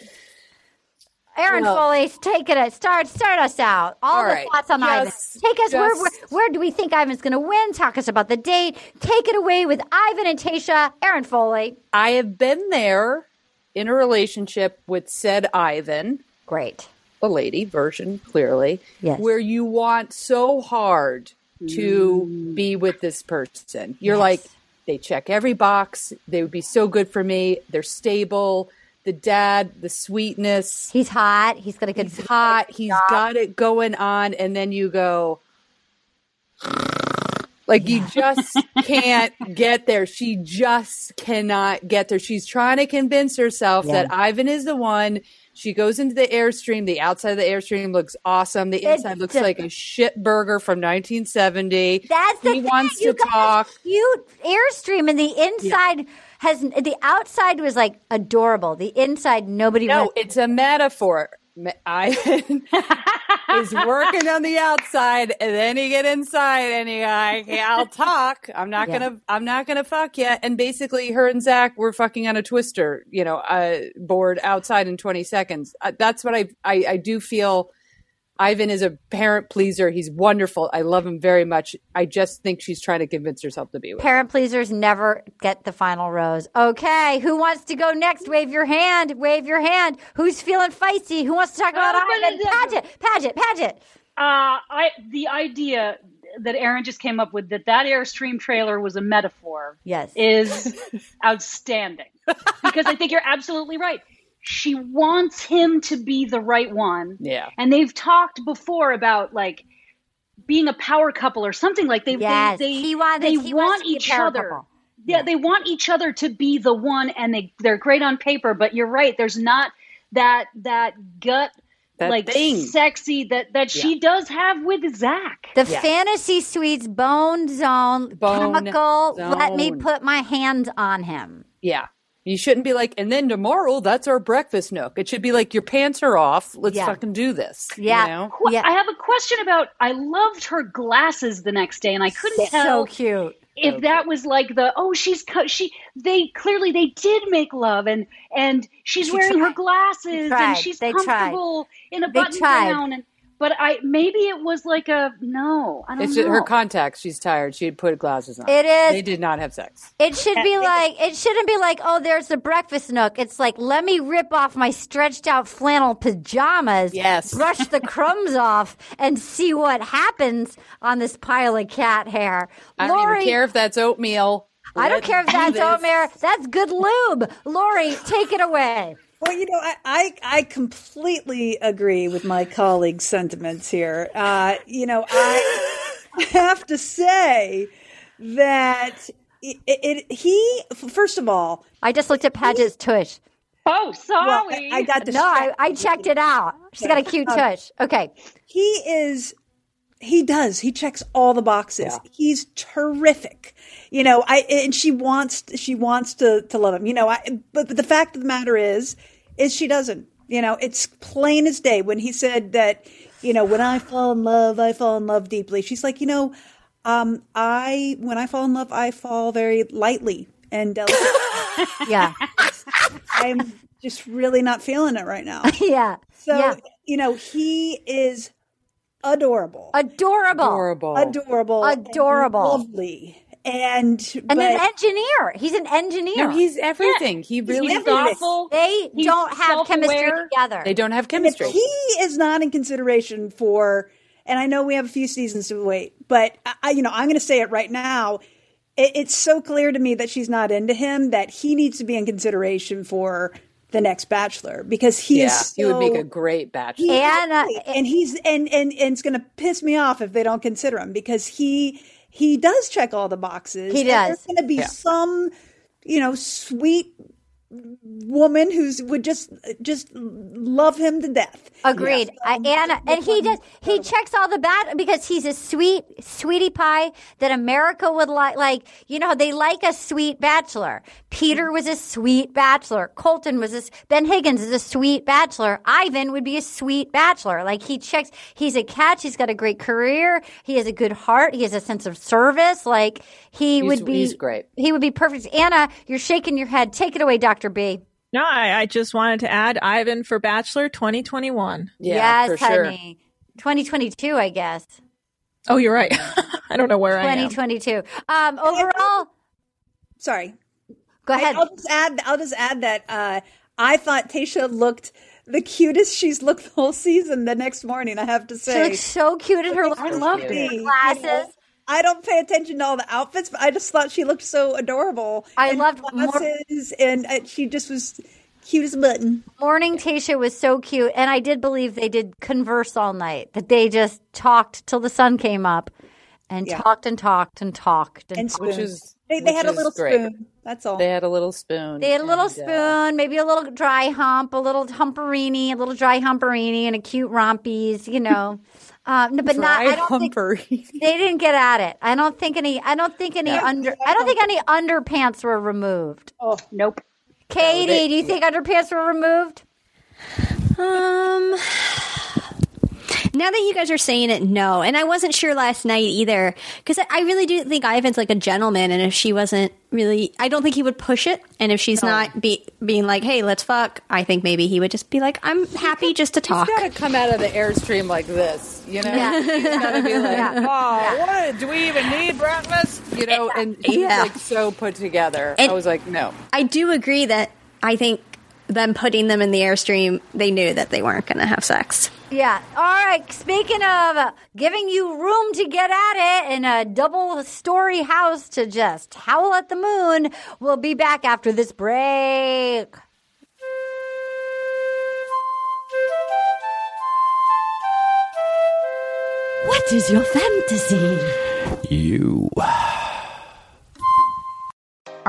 Erin Well- Foley, take it. Start start us out. All, All the right. thoughts on Ivan. Just- Take us. Where, where, where do we think Ivan's going to win? Talk us about the date. Take it away with Ivan and Tayshia. Erin Foley. I have been there in a relationship with said Ivan. Great. The lady version, clearly. Yes. Where you want so hard to mm. be with this person. You're like, they check every box. They would be so good for me. They're stable. The dad, the sweetness. He's hot. He's got a good. He's hot. He's got it going on. And then you go, like you just can't get there. She just cannot get there. She's trying to convince herself Yeah. that Ivan is the one. She goes into the airstream. The outside of the airstream looks awesome. The inside looks like a shit burger from 1970. That's the he wants to talk. Cute airstream, and the inside has the outside was like adorable. The inside, nobody. No, went- it's a metaphor. Ivan is working on the outside, and then you get inside, and you like, yeah, I'll talk. I'm not Yeah. gonna, I'm not gonna fuck yet. And basically, her and Zach were fucking on a twister, you know, uh, board outside in 20 seconds. Uh, that's what I, I, I do feel. Ivan is a parent pleaser. He's wonderful. I love him very much. I just think she's trying to convince herself to be with. him. Parent pleasers never get the final rose. Okay, who wants to go next? Wave your hand. Wave your hand. Who's feeling feisty? Who wants to talk about Ivan? Paget, Paget, Paget. Uh, I the idea that Erin just came up with that that Airstream trailer was a metaphor. Yes. is outstanding because I think you're absolutely right. She wants him to be the right one. Yeah. And they've talked before about like being a power couple or something like they Yes, they, they, he wants- they he want wants to be a each other. couple. Yeah, they want each other to be the one and they they're great on paper, but you're right, there's not that that gut That like thing. sexy that that she does have with Zach. The fantasy suites bone zone Bone chemical. Let me put my hands on him. Yeah. You shouldn't be like, and then tomorrow, that's our breakfast nook. It should be like, your pants are off. Let's Yeah. fucking do this. Yeah. You know? Qu- I have a question about. I loved her glasses the next day, and I couldn't So tell cute. if that was like the oh she's co- she they clearly they did make love and and she's She wearing her glasses tried. and she's They tried. comfortable in a They button down and but I maybe it was like a no I don't It's know her contacts. She's tired. She had put glasses on. It is- They did not have sex. It should be like it shouldn't be like oh there's the breakfast nook. It's like let me rip off my stretched out flannel pajamas. Yes. Brush the crumbs off and see what happens on this pile of cat hair. I don't Lori, even care if that's oatmeal. I don't care if that's this. oatmeal. That's good lube. Lori, take it away. Well, you know, I, I, I completely agree with my colleague's sentiments here. Uh, you know, I have to say that it, it, he, first of all, I just looked at Paget's tush. oh sorry well, I, I got No, I. I checked it out. She's got a cute Um, tush. Okay. he is he does. He checks all the boxes. He's terrific. You know i and she wants she wants to to love him. You know i but, but the fact of the matter is is she doesn't. You know it's plain as day when he said that you know when i fall in love i fall in love deeply. She's like you know um i when i fall in love i fall very lightly and delicately. Yeah. i'm just really not feeling it right now. Yeah. so yeah. you know he is adorable Adorable. Adorable. adorable, Adorable. and lovely, and And but, an engineer. He's an engineer. No, he's everything. He really he's is. thoughtful they He's don't have chemistry self-aware. together. They don't have if chemistry. he is not in consideration for, and I know we have a few seasons to wait, but I, I- you know, I'm going to say it right now. It, it's so clear to me that she's not into him that he needs to be in consideration for the next Bachelor because he yeah, is. he would make a great bachelor. he is Anna- uh, and he's and and and it's going to piss me off if they don't consider him because he he does check all the boxes. He does. There's going to be Yeah. some, you know, sweet woman who's would just just love him to death. Agreed. I, Anna, and he does. He checks all the bad because he's a sweet sweetie pie that America would like. Like you know, they like a sweet bachelor. Peter was a sweet bachelor. Colton was a s- Ben Higgins is a sweet bachelor. Ivan would be a sweet bachelor. Like he checks. He's a catch. He's got a great career. He has a good heart. He has a sense of service. Like he He's- would be. he's great. He would be perfect. Anna, you're shaking your head. Take it away, Doctor B. No, I, I just wanted to add Ivan for Bachelor 2021. Yeah, yes, for sure. honey. 2022, I guess. Oh, you're right. I don't know where I am. 2022. Um, overall, Sorry. go ahead. I'll just add. I'll just add that uh, I thought Tayshia looked the cutest she's looked the whole season. The next morning, I have to say, She say, looks so cute in her I loved it. You know, glasses. I don't pay attention to all the outfits, but I just thought she looked so adorable. I And loved more- glasses, and uh, she just was cute as a button. Morning Tayshia was so cute, and I did believe they did converse all night. That they just talked till the sun came up, and Yeah. talked and talked and talked and, And talked. Which is They, they which had a little great. spoon. That's all. They had a little spoon. They had a little and, uh, spoon, maybe a little dry hump, a little humperini, a little dry humperini, and a cute rompies, you know. Um, no, but not. I don't think they didn't get at it. I don't think any. I don't think any under. I don't think any underpants were removed. Oh, nope. Katie, they- do you think underpants were removed? Um, now that you guys are saying it, no. And I wasn't sure last night either because I, really do think Ivan's like a gentleman, and if she wasn't really, I don't think he would push it. And if she's not be, being like, "Hey, let's fuck," I think maybe he would just be like, "I'm happy just to talk." He's got to come out of the airstream like this, you know. Yeah. He's got to be like, Yeah. "Oh, what? Do we even need breakfast?" You know, and he's Yeah. like so put together. And- I was like, "No." I do agree that I think them putting them in the airstream, they knew that they weren't going to have sex. Yeah. All right. Speaking of uh, giving you room to get at it in a double story house to just howl at the moon, we'll be back after this break. What is your fantasy? You.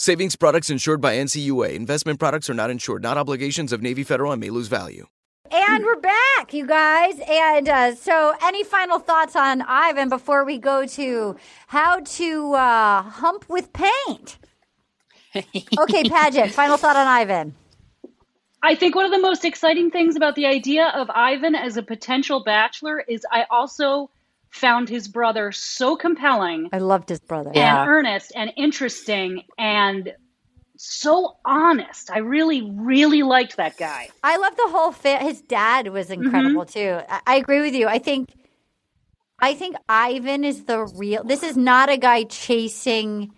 Savings products insured by NCUA. Investment products are not insured, not obligations of Navy Federal and may lose value. And we're back, you guys. And uh, so, any final thoughts on Ivan before we go to how to uh, hump with paint? Okay, Paget, final thought on Ivan. I think one of the most exciting things about the idea of Ivan as a potential bachelor is I also found his brother so compelling. I loved his brother. And earnest and interesting and so honest. I really, really liked that guy. I love the whole fit. his dad was mm-hmm. incredible too. I-, I agree with you. I think I think Ivan is the real this is not a guy chasing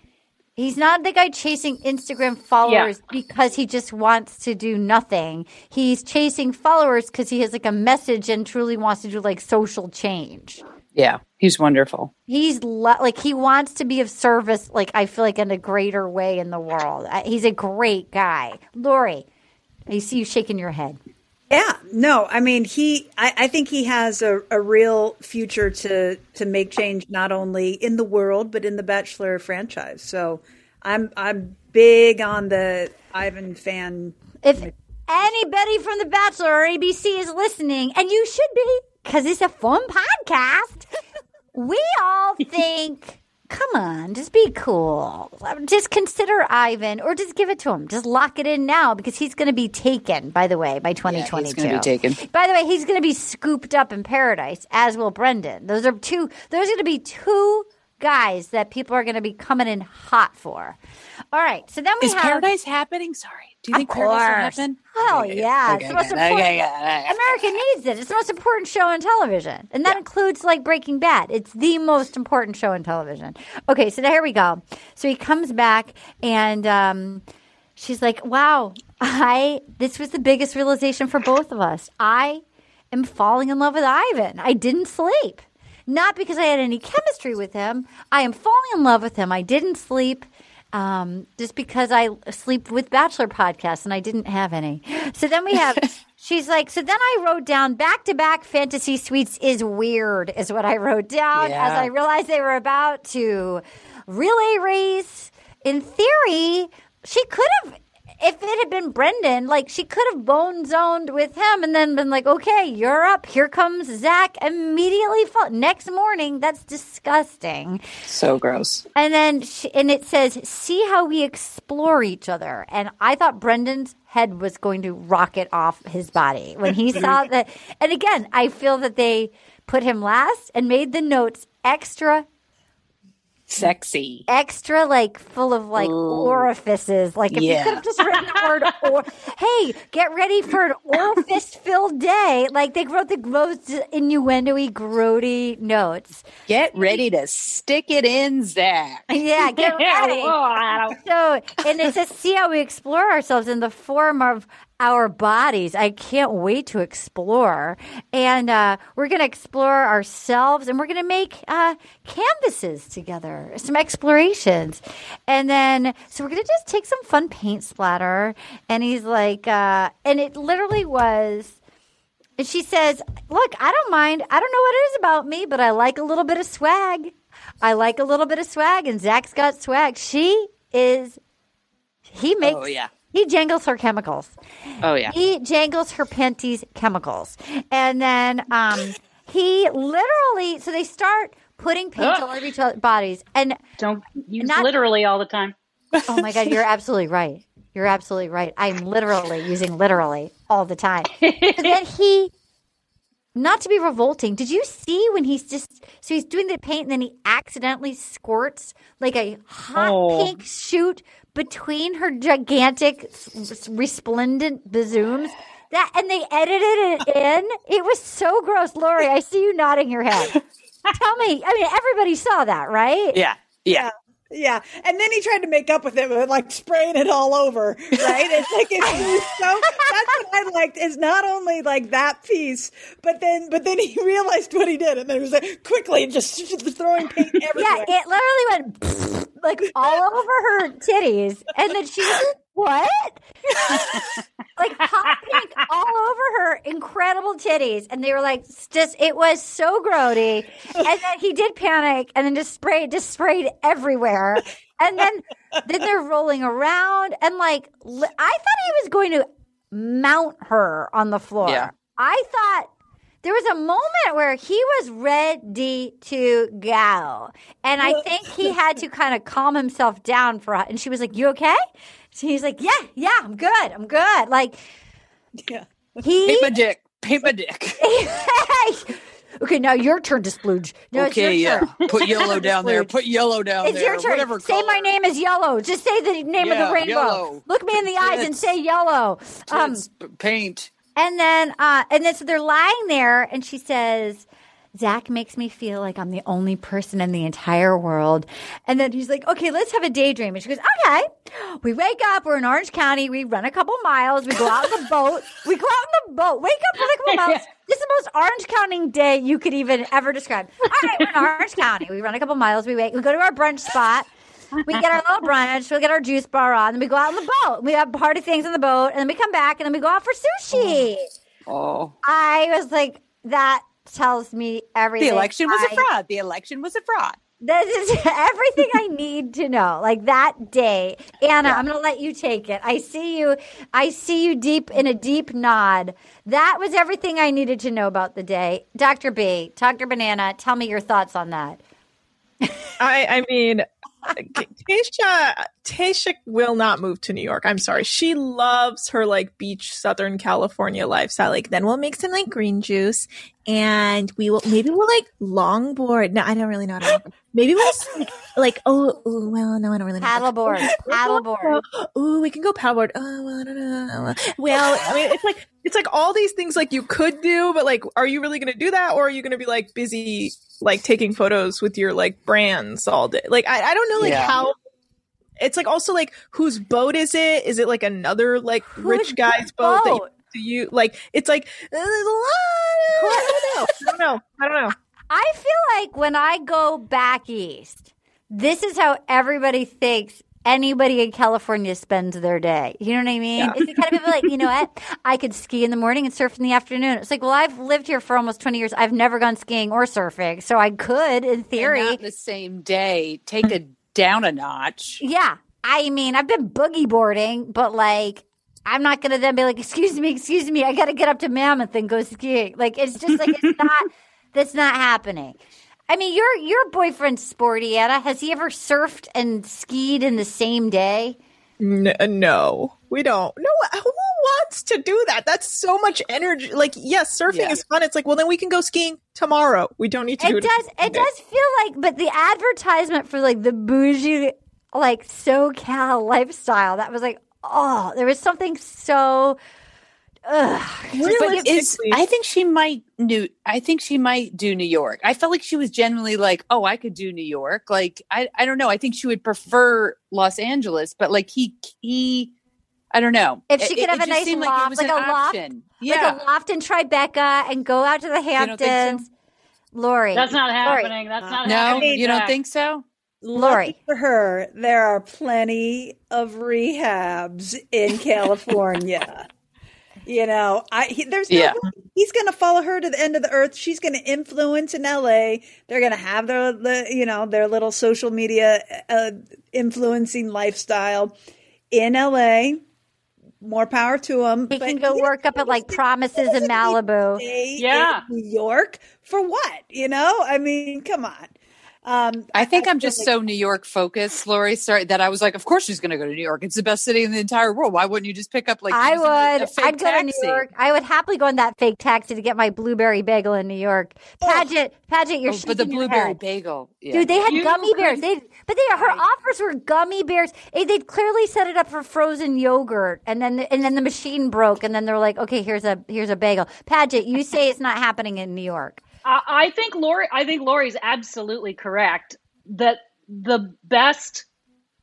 He's not the guy chasing Instagram followers because he just wants to do nothing. He's chasing followers because he has like a message and truly wants to do like social change. Yeah, he's wonderful. He's lo- like he wants to be of service. Like I feel like in a greater way in the world. I- He's a great guy. Lori, I see you shaking your head. Yeah, no, I mean he. I, I think he has a, a real future to to make change not only in the world but in the Bachelor franchise. So I'm I'm big on the Ivan fan. If anybody from The Bachelor or ABC is listening, and you should be, because it's a fun podcast, we all think, come on, just be cool. Just consider Ivan, or just give it to him. Just lock it in now, because he's going to be taken, by the way, by 2022. gonna be taken. By the way, he's going to be scooped up in paradise, as will Brendan. Those are two, there's going to be two guys that people are going to be coming in hot for. All right, so then we Is have. Paradise happening? Sorry. Do you think Paradise will course. happen? Hell Okay, yeah. okay, it's the most okay, important. America needs it. It's the most important show on television. And that includes like Breaking Bad. It's the most important show on television. Okay, so here we go. So he comes back and um, she's like, Wow, I this was the biggest realization for both of us. I am falling in love with Ivan. I didn't sleep. Not because I had any chemistry with him. I am falling in love with him. I didn't sleep um, just because I sleep with Bachelor podcasts and I didn't have any. So then we have, she's like, so then I wrote down back to back fantasy suites is weird, is what I wrote down Yeah. as I realized they were about to relay race. In theory, she could have. If it had been Brendan, like she could have bone zoned with him and then been like, okay, you're up. Here comes Zach immediately. Fall. Next morning, that's disgusting. So gross. And then, she, and it says, "See how we explore each other." And I thought Brendan's head was going to rocket off his body when he saw that. And again, I feel that they put him last and made the notes extra, Sexy. extra like full of like Ooh. orifices. Like if you could have just written the word or, hey, get ready for an orifice filled day. Like they wrote the most innuendo-y, grody notes. Get ready to stick it in, Zach. Yeah, get ready. so, and it says, see how we explore ourselves in the form of our bodies. I can't wait to explore. And uh, we're going to explore ourselves and we're going to make uh, canvases together, some explorations. And then, so we're going to just take some fun paint splatter. And he's like, uh, and it literally was. And she says, Look, I don't mind. I don't know what it is about me, but I like a little bit of swag. I like a little bit of swag, and Zach's got swag. She is, he makes, Oh, yeah. He jangles her chemicals. Oh, yeah. He jangles her panties chemicals. And then um, he literally, so they start putting paint Ugh. all over each other's bodies. And Don't use Not- literally all the time. oh my God, you're absolutely right. You're absolutely right. I'm literally using literally all the time. But then he, not to be revolting, did you see when he's just, so he's doing the paint and then he accidentally squirts like a hot Oh. pink shoot between her gigantic, s- s- resplendent bazooms? That, and they edited it in. It was so gross. Lori, I see you nodding your head. Tell me, I mean, everybody saw that, right? Yeah. Yeah. Yeah, and then he tried to make up with it, with like spraying it all over, right? It's like it's was so. That's what I liked is not only like that piece, but then but then he realized what he did, and then he was like quickly just throwing paint everywhere. Yeah, it literally went like all over her titties, and then she was "What?" like hot pink all over her incredible titties, and they were like, "Just it was so grody." And then he did panic, and then just sprayed, just sprayed everywhere, and then then they're rolling around, and like I thought he was going to mount her on the floor. Yeah. I thought there was a moment where he was ready to go. And I think he had to kind of calm himself down for and she was like, You okay? So he's like, Yeah, yeah, I'm good. I'm good. Like Yeah. He Paint my dick. Paint my dick. okay, now your turn to splooge. No, it's okay, your yeah. turn. Put yellow down there. Put yellow down It's there. your turn. Whatever say my name is yellow. Just say the name of the rainbow. yellow. Look me in the eyes and say yellow. Um, paint. and then, uh, and then so they're lying there, and she says, "Zach makes me feel like I'm the only person in the entire world." And then he's like, "Okay, let's have a daydream." And she goes, "Okay." We wake up. We're in Orange County. We run a couple miles. We go out on the boat. We go out on the boat. Wake up, run a couple miles. This is the most Orange County day you could even ever describe. All right, we're in Orange County. We run a couple miles. We wait. We go to our brunch spot. We get our little brunch. We get our juice bar on. Then we go out on the boat. We have party things on the boat, and then we come back, and then we go out for sushi. Oh. oh. I was like, that tells me everything. The election was I- a fraud. The election was a fraud. This is everything I need to know. Like that day, Anna, I'm going to let you take it. I see you. I see you deep in a deep nod. That was everything I needed to know about the day. Dr. B, Dr. Banana, tell me your thoughts on that. I, I mean, Tayshia, Tayshia will not move to New York. I'm sorry. She loves her like beach Southern California lifestyle. Like, then we'll make some like green juice and we will, maybe we'll like longboard. No, I don't really know. How to maybe we'll just, like, like, oh, ooh, well, no, I don't really know. Paddleboard, paddleboard. Ooh, we can go paddleboard. Oh, well, I don't know. Well, I mean, it's like, it's like all these things like you could do, but like, are you really going to do that? Or are you going to be like busy, like taking photos with your like brands all day? Like, I, I don't know, like Yeah. how it's like also like whose boat is it? Is it like another like rich guy's boat? That you, boat? Do you like? It's like uh, there's a lot. I don't know. I don't know. I don't know. I feel like when I go back east, this is how everybody thinks anybody in California spends their day. You know what I mean? Yeah. It's the kind of people like, you know what? I could ski in the morning and surf in the afternoon. It's like, well, I've lived here for almost 20 years. I've never gone skiing or surfing. So I could, in theory. Not the same day. Take it down a notch. Yeah. I mean, I've been boogie boarding, but like, I'm not going to then be like, excuse me, excuse me, I got to get up to Mammoth and go skiing. Like, it's just like, it's not, that's not happening. I mean, your your boyfriend's sporty, Anna. Has he ever surfed and skied in the same day? N- uh, no, we don't. No, who wants to do that? That's so much energy. Like, yes, surfing Yeah. is fun. It's like, well, then we can go skiing tomorrow. We don't need to do It it. does. It does feel like, but the advertisement for like the bougie, like SoCal lifestyle, that was like, oh, there was something so. Ugh, just is I think she might new I think she might do New York. I felt like she was generally like, oh, I could do New York. Like I I don't know. I think she would prefer Los Angeles, but like he he I don't know. If she It- could it have a nice seemed like it loft, was like, an a loft, option. Yeah. like a loft in Tribeca, and go out to the don't so? Hamptons. Lori, That's not Lori, happening. That's not no, happening. you don't think so? Lori. Lucky for her, there are plenty of rehabs in California. you know, I he, there's no Yeah. way he's going to follow her to the end of the earth. She's going to influence in LA. They're going to have their the, you know their little social media uh, influencing lifestyle in LA. More power to them. He can go work up at like Promises in Malibu. yeah, New York for what? You know, I mean, come on. Um, I think I I'm just like- so New York focused, Lori. Sorry that I was like, of course she's going to go to New York. It's the best city in the entire world. Why wouldn't you just pick up like I using a- a would. I'd go to New? York. I would happily go on that fake taxi to get my blueberry bagel in New York. Paget, Paget, you're Oh, but the blueberry bagel, yeah. Dude, they had You gummy bears. They, but they, her offers were gummy bears. They'd clearly set it up for frozen yogurt, and then and then the machine broke, and then they're like, okay, here's a here's a bagel. Paget, you say it's not happening in New York. I, I think Lori. I think Lori's absolutely correct that the best,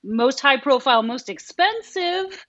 most high profile, most expensive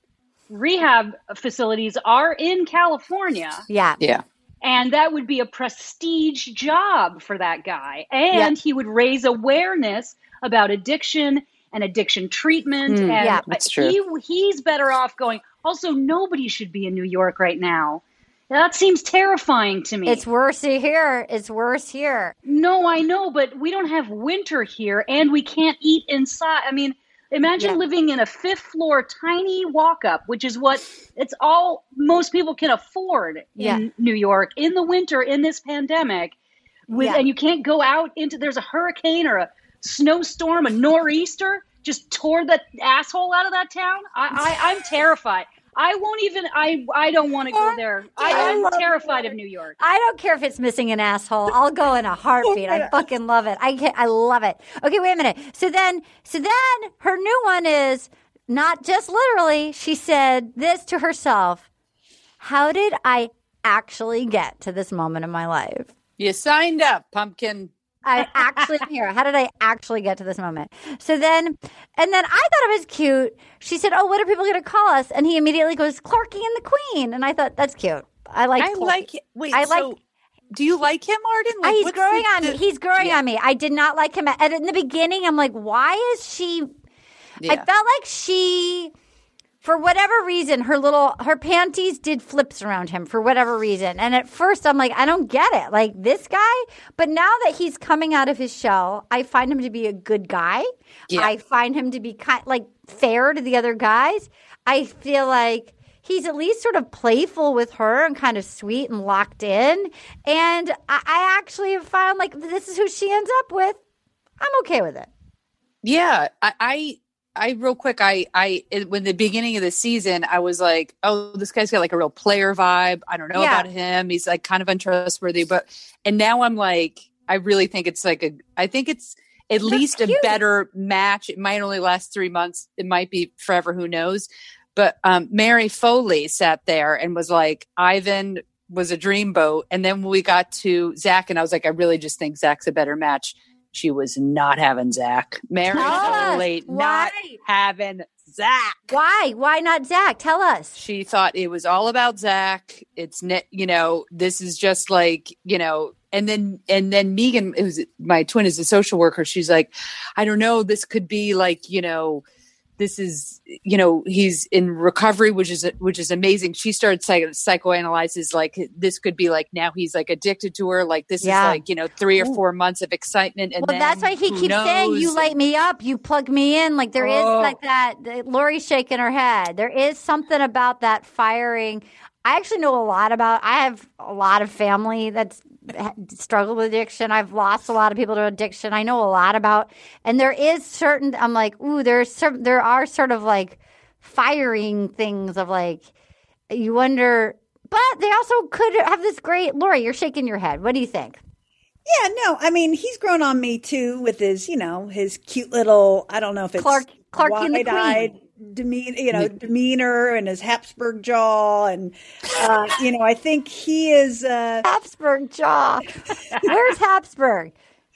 rehab facilities are in California. Yeah. Yeah. And that would be a prestige job for that guy. And Yeah. he would raise awareness about addiction and addiction treatment. Mm, and yeah, that's true. He, he's better off going. Also, nobody should be in New York right now. That seems terrifying to me. It's worse here. It's worse here. No, I know, but we don't have winter here and we can't eat inside. I mean, imagine Yeah. living in a fifth floor tiny walk up, which is what it's all most people can afford in Yeah. New York in the winter in this pandemic. With Yeah. and you can't go out into there's a hurricane or a snowstorm, a nor'easter just tore the asshole out of that town. I, I I'm terrified. I won't even. I I don't want to go there. I, I I'm love terrified of New York. I don't care if it's missing an asshole. I'll go in a heartbeat. I fucking love it. I can, I love it. Okay, wait a minute. So then, so then her new one is not just literally. She said this to herself. How did I actually get to this moment in my life? You signed up, pumpkin. I actually am here. How did I actually get to this moment? So then, and then I thought it was cute. She said, "Oh, what are people going to call us?" And he immediately goes, "Clarky and the Queen." And I thought that's cute. I like. I Clarky. like. Wait, I like. so do you like him, Arden? Like, he's growing the- on me. He's growing Yeah. on me. I did not like him. And in the beginning, I'm like, why is she? I felt like she, for whatever reason, her little her panties did flips around him for whatever reason. And at first, I'm like, I don't get it. Like this guy. But now that he's coming out of his shell, I find him to be a good guy. Yeah. I find him to be kind like fair to the other guys. I feel like he's at least sort of playful with her and kind of sweet and locked in. And I, I actually have found like this is who she ends up with. I'm okay with it. Yeah, I, I, I real quick, I, I, it- when the beginning of the season, I was like, oh, this guy's got like a real player vibe. I don't know Yeah. about him. He's like kind of untrustworthy, but, and now I'm like, I really think it's like a, I think it's at least a better match. It might only last three months. It might be forever. Who knows? But um, Mary Foley sat there and was like, Ivan was a dreamboat. And then when we got to Zach, and I was like, I really just think Zach's a better match. She was not having Zach. Mary Tell us. Not having Zach. Why? Why not Zach? Tell us. She thought it was all about Zach. It's you know, this is just like, you know, and then and then Megan, was my twin is a social worker. She's like, I don't know, this could be like, you know, this is, you know, he's in recovery, which is which is amazing. She started psych- psychoanalyzes like this could be like now he's like addicted to her. Like this Yeah. is like you know three or four months of excitement, and Well, that's why he keeps saying, "You light me up, you plug me in." Like there is Oh. like that. Lori's shaking her head. There is something about that firing. I actually know a lot about. I have a lot of family that's ha- struggled with addiction. I've lost a lot of people to addiction. I know a lot about, and there is certain. I'm like, ooh, there's some. There are sort of like firing things of like you wonder. But they also could have this great. Lori, you're shaking your head. What do you think? Yeah, no, I mean he's grown on me too with his, you know, his cute little. I don't know if it's Clark- the wide-eyed demean, you know, demeanor and his Habsburg jaw, and uh, you know, I think he is uh, Habsburg jaw. Where's Habsburg?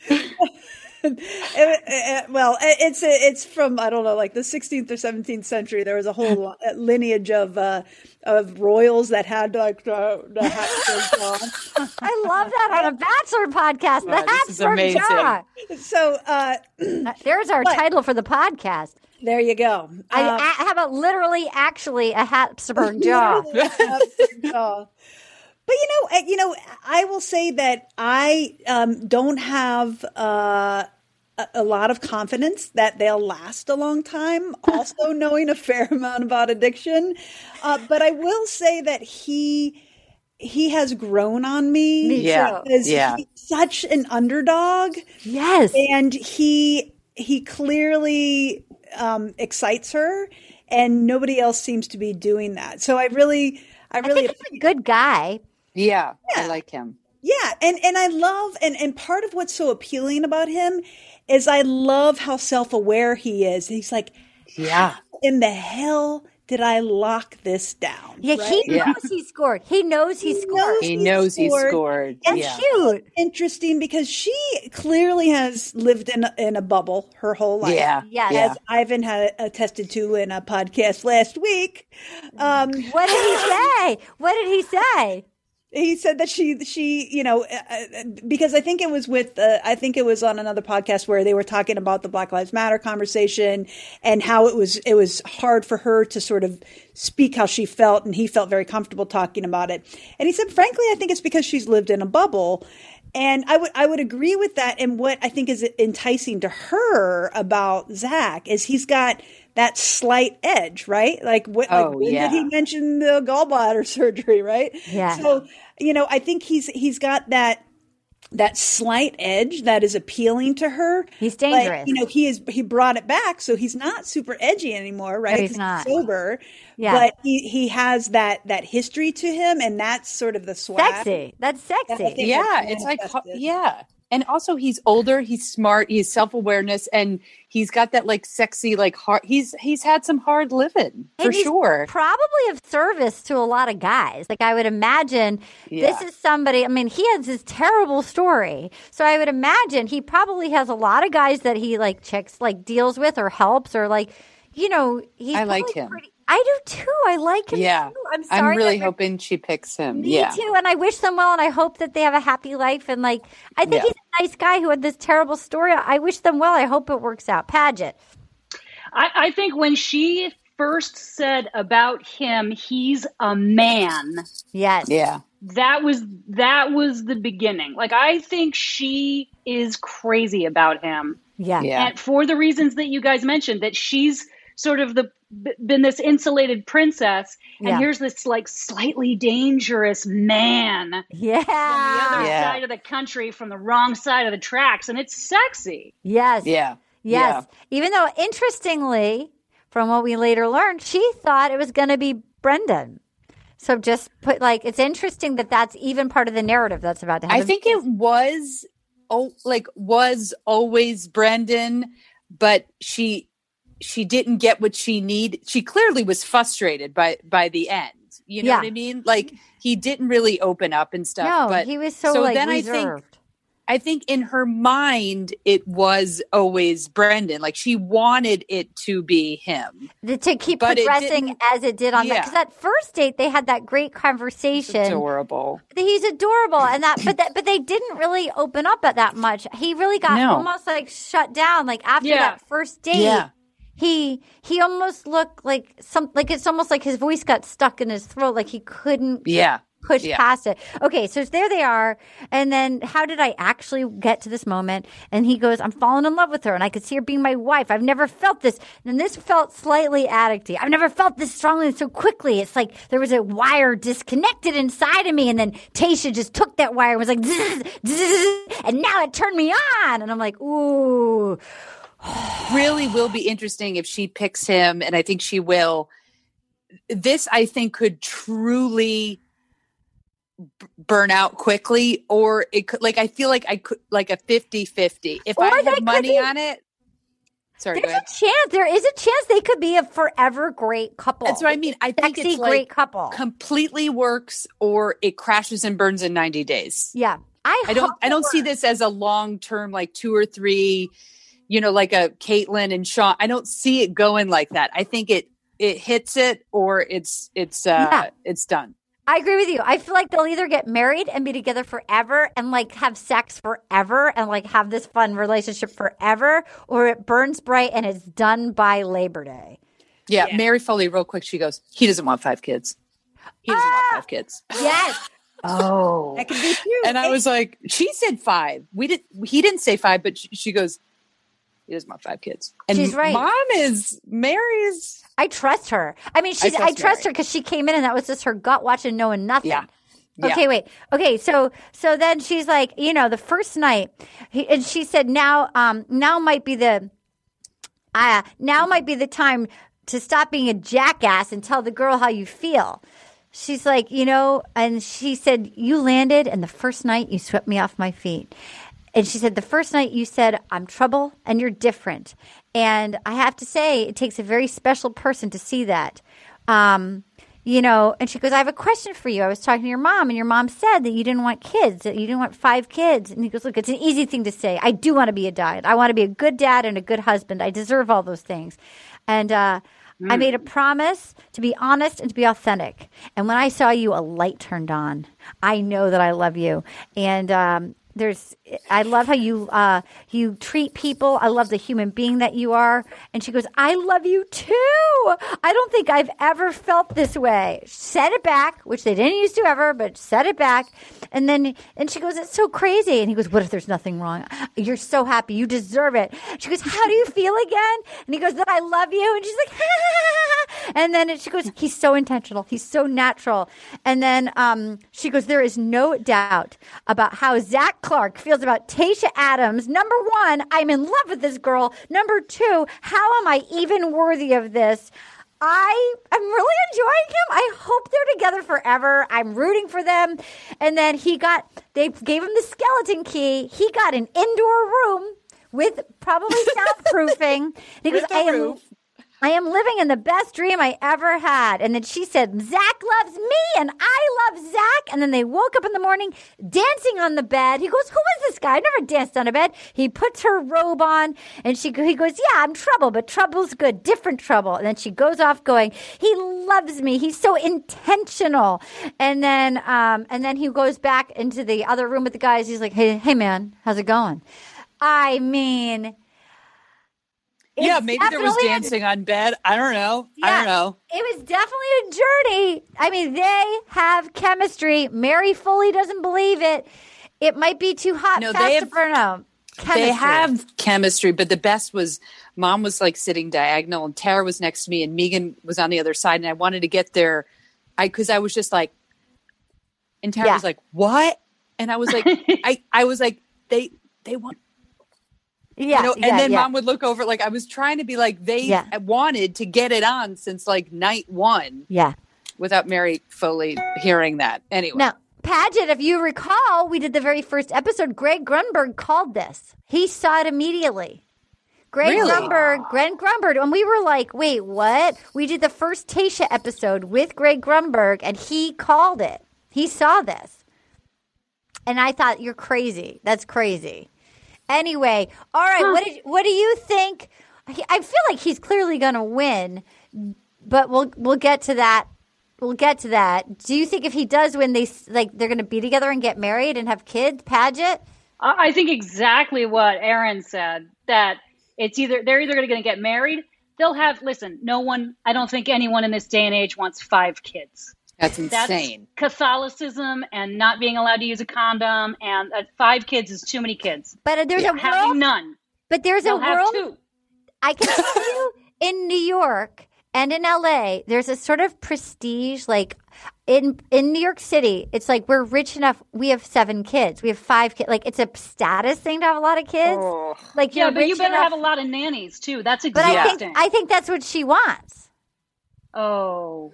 Uh, well, it's it's from I don't know, like the 16th or 17th century. There was a whole lineage of uh, of royals that had like the, the Habsburg jaw. I love that on a Bachelor podcast. Wow, the this is Habsburg amazing. jaw. So uh, there's our title for the podcast. There you go. I, Um, a- how about literally, actually, a Habsburg jaw? Habsburg jaw. But you know, you know, I will say that I um, don't have uh, a, a lot of confidence that they'll last a long time. Also, knowing a fair amount about addiction, uh, but I will say that he he has grown on me. Me Yeah, too. yeah. he's such an underdog. Yes, and he he clearly um, excites her, and nobody else seems to be doing that. So I really, I really think he's a good guy. Yeah, I like him. yeah, and and I love and and part of what's so appealing about him is I love how self aware he is. He's like, Yeah. in the hell did I lock this down? Yeah, he right? knows he scored. He knows he, scored. He knows he scored. And Yeah. cute, interesting because she clearly has lived in a, in a bubble her whole life. Yeah, Yes. yeah. as Ivan had attested to in a podcast last week. Um, what did he say? What did he say? He said that she, she, you know, uh, uh, because I think it was with, uh, I think it was on another podcast where they were talking about the Black Lives Matter conversation and how it was, it was hard for her to sort of speak how she felt, and he felt very comfortable talking about it. And he said, frankly, I think it's because she's lived in a bubble. And I would I would agree with that. And what I think is enticing to her about Zach is he's got that slight edge, right? Like what Oh, like when yeah. did he mention the gallbladder surgery, right? Yeah. So, you know, I think he's he's got that that slight edge that is appealing to her. He's But, dangerous. you know, he is he brought it back, so he's not super edgy anymore, right? he's 'Cause not. sober. Yeah. But he he has that that history to him, and that's sort of the swag. Sexy. That's sexy. think Yeah, it's like manifested. yeah. And also he's older, he's smart, he has self-awareness and he's got that like sexy like hard he's he's had some hard living for And he's sure. Probably of service to a lot of guys. Like I would imagine Yeah. this is somebody, I mean, he has this terrible story. So I would imagine he probably has a lot of guys that he like checks, like deals with or helps or like, you know, he's I like him. pretty- I do too. I like him Yeah. too. I'm sorry. I'm really that- hoping she picks him. Me yeah. too. And I wish them well and I hope that they have a happy life. And like, I think Yeah. he's a nice guy who had this terrible story. I wish them well. I hope it works out. Paget. I, I think when she first said about him, he's a man. Yes. Yeah. That was that was the beginning. Like I think she is crazy about him. Yeah. Yeah. And for the reasons that you guys mentioned, that she's sort of the been this insulated princess, and Yeah. here's this like slightly dangerous man Yeah. from the other Yeah. side of the country, from the wrong side of the tracks, and it's sexy. Yes. Yeah. Yes. Even though, interestingly, from what we later learned, she thought it was going to be Brendan. So just put like it's interesting that that's even part of the narrative that's about to happen. I think it was oh like was always Brendan, but she she didn't get what she need. She clearly was frustrated by by the end. You know Yeah. what I mean? Like he didn't really open up and stuff. no, but he was so, like then reserved. I think I think in her mind it was always Brendan. Like she wanted it to be him. The- to keep But progressing as it did on that because that first date they had that great conversation. Adorable. He's adorable, and that, but that, but they didn't really open up at that much. He really got No. almost like shut down. Like after Yeah. that first date, Yeah. He he almost looked like some like it's almost like his voice got stuck in his throat, like he couldn't Yeah. push Yeah. past it. Okay, so there they are. And then how did I actually get to this moment? And he goes, I'm falling in love with her and I could see her being my wife. I've never felt this. And this felt slightly addicty. I've never felt this strongly and so quickly. It's like there was a wire disconnected inside of me. And then Tayshia just took that wire and was like, zzz, zzz, and now it turned me on. And I'm like, ooh. really will be interesting if she picks him, and I think she will. This, I think, could truly b- burn out quickly, or it could, like, I feel like I could, like a 50 50. If Or I had money be- on it, sorry, There's a chance. There is a chance they could be a forever great couple. That's what I mean. I think Sexy, it's like great couple. completely works, or it crashes and burns in 90 days. yeah. I, I don't I don't see this as a long term like two or three, you know, like a Kaitlyn and Sean. I don't see it going like that. I think it it hits it or it's it's uh Yeah. it's done. I agree with you. I feel like they'll either get married and be together forever and like have sex forever and like have this fun relationship forever, or it burns bright and it's done by Labor Day. Yeah, Mary Foley, real quick, she goes, He doesn't want five kids. He doesn't want five kids. Yes. Oh. That could be true. And I was like, she said five. We did he didn't say five, but she, she goes, he doesn't five kids. And She's right. Mom is Mary's I trust her. I mean, she's, I trust trust, her because she came in and that was just her gut watching, knowing nothing. Yeah. Yeah. Okay, wait. Okay, so so then she's like, you know, the first night, he, and she said, now, um, now might be the, uh, now might be the time to stop being a jackass and tell the girl how you feel. She's like, you know, and she said, you landed, and the first night you swept me off my feet. And she said, the first night you said, I'm trouble and you're different. And I have to say, it takes a very special person to see that. Um, you know, and she goes, I have a question for you. I was talking to your mom, and your mom said that you didn't want kids, that you didn't want five kids. And he goes, Look, it's an easy thing to say. I do want to be a dad. I want to be a good dad and a good husband. I deserve all those things. And, uh, I made a promise to be honest and to be authentic. And when I saw you, a light turned on. I know that I love you. And um, there's, I love how you uh, you treat people. I love the human being that you are. And she goes, I love you too. I don't think I've ever felt this way. Set it back, which they didn't used to ever, but set it back. And then, and she goes, it's so crazy. And he goes, what if there's nothing wrong? You're so happy. You deserve it. She goes, how do you feel again? And he goes, that I love you. And she's like, And then she goes, he's so intentional. He's so natural. And then um, she goes, there is no doubt about how Zac Clark feels about Tayshia Adams. Number one, I'm in love with this girl. Number two, how am I even worthy of this? I am really enjoying him. I hope they're together forever. I'm rooting for them. And then he got, they gave him the skeleton key. He got an indoor room with probably soundproofing. he goes, I am, I am living in the best dream I ever had. And then she said, Zac loves me and I love Zac. And then they woke up in the morning dancing on the bed. He goes, Who is this guy? I've never danced on a bed. He puts her robe on and she he goes, Yeah, I'm trouble, but trouble's good, different trouble. And then she goes off going, He loves me. He's so intentional. And then um and then he goes back into the other room with the guys. He's like, Hey, hey man, how's it going? I mean, yeah, maybe there was definitely a- dancing on bed. I don't know. I don't know. It was definitely a journey. I mean, they have chemistry. Mary Foley doesn't believe it. It might be too hot No, fast they to have- burn out. Chemistry. They have chemistry, but the best was mom was like sitting diagonal and Tara was next to me and Megan was on the other side and I wanted to get there I cuz I was just like and Tara Yeah. was like, "What?" And I was like I I was like they they want Yeah, you know, and yeah, then yeah. mom would look over like I was trying to be like they Yeah. wanted to get it on since like night 1 Yeah. without Mary Foley hearing that. Anyway. Now, Paget, if you recall, we did the very first episode. Greg Grunberg called this. He saw it immediately. Greg Really? Grunberg, Greg Grunberg, and we were like, wait, what? We did the first Tayshia episode with Greg Grunberg, and he called it. He saw this. And I thought, you're crazy. That's crazy. Anyway, all right, what, did, what do you think? I feel like he's clearly going to win, but we'll we'll get to that. We'll get to that. Do you think if he does win, they like they're going to be together and get married and have kids? Paget? I I think exactly what Erin said that it's either they're either going to get married, they'll have listen, no one I don't think anyone in this day and age wants five kids. That's insane. That's Catholicism and not being allowed to use a condom and uh, five kids is too many kids. But uh, there's a having world- none. But there's They'll a have world. two. I can tell you in New York and in LA, there's a sort of prestige. Like in in New York City, it's like we're rich enough. We have seven kids. We have five kids. Like it's a status thing to have a lot of kids. Like yeah, but you better enough- have a lot of nannies too. That's But I think I think that's what she wants. oh,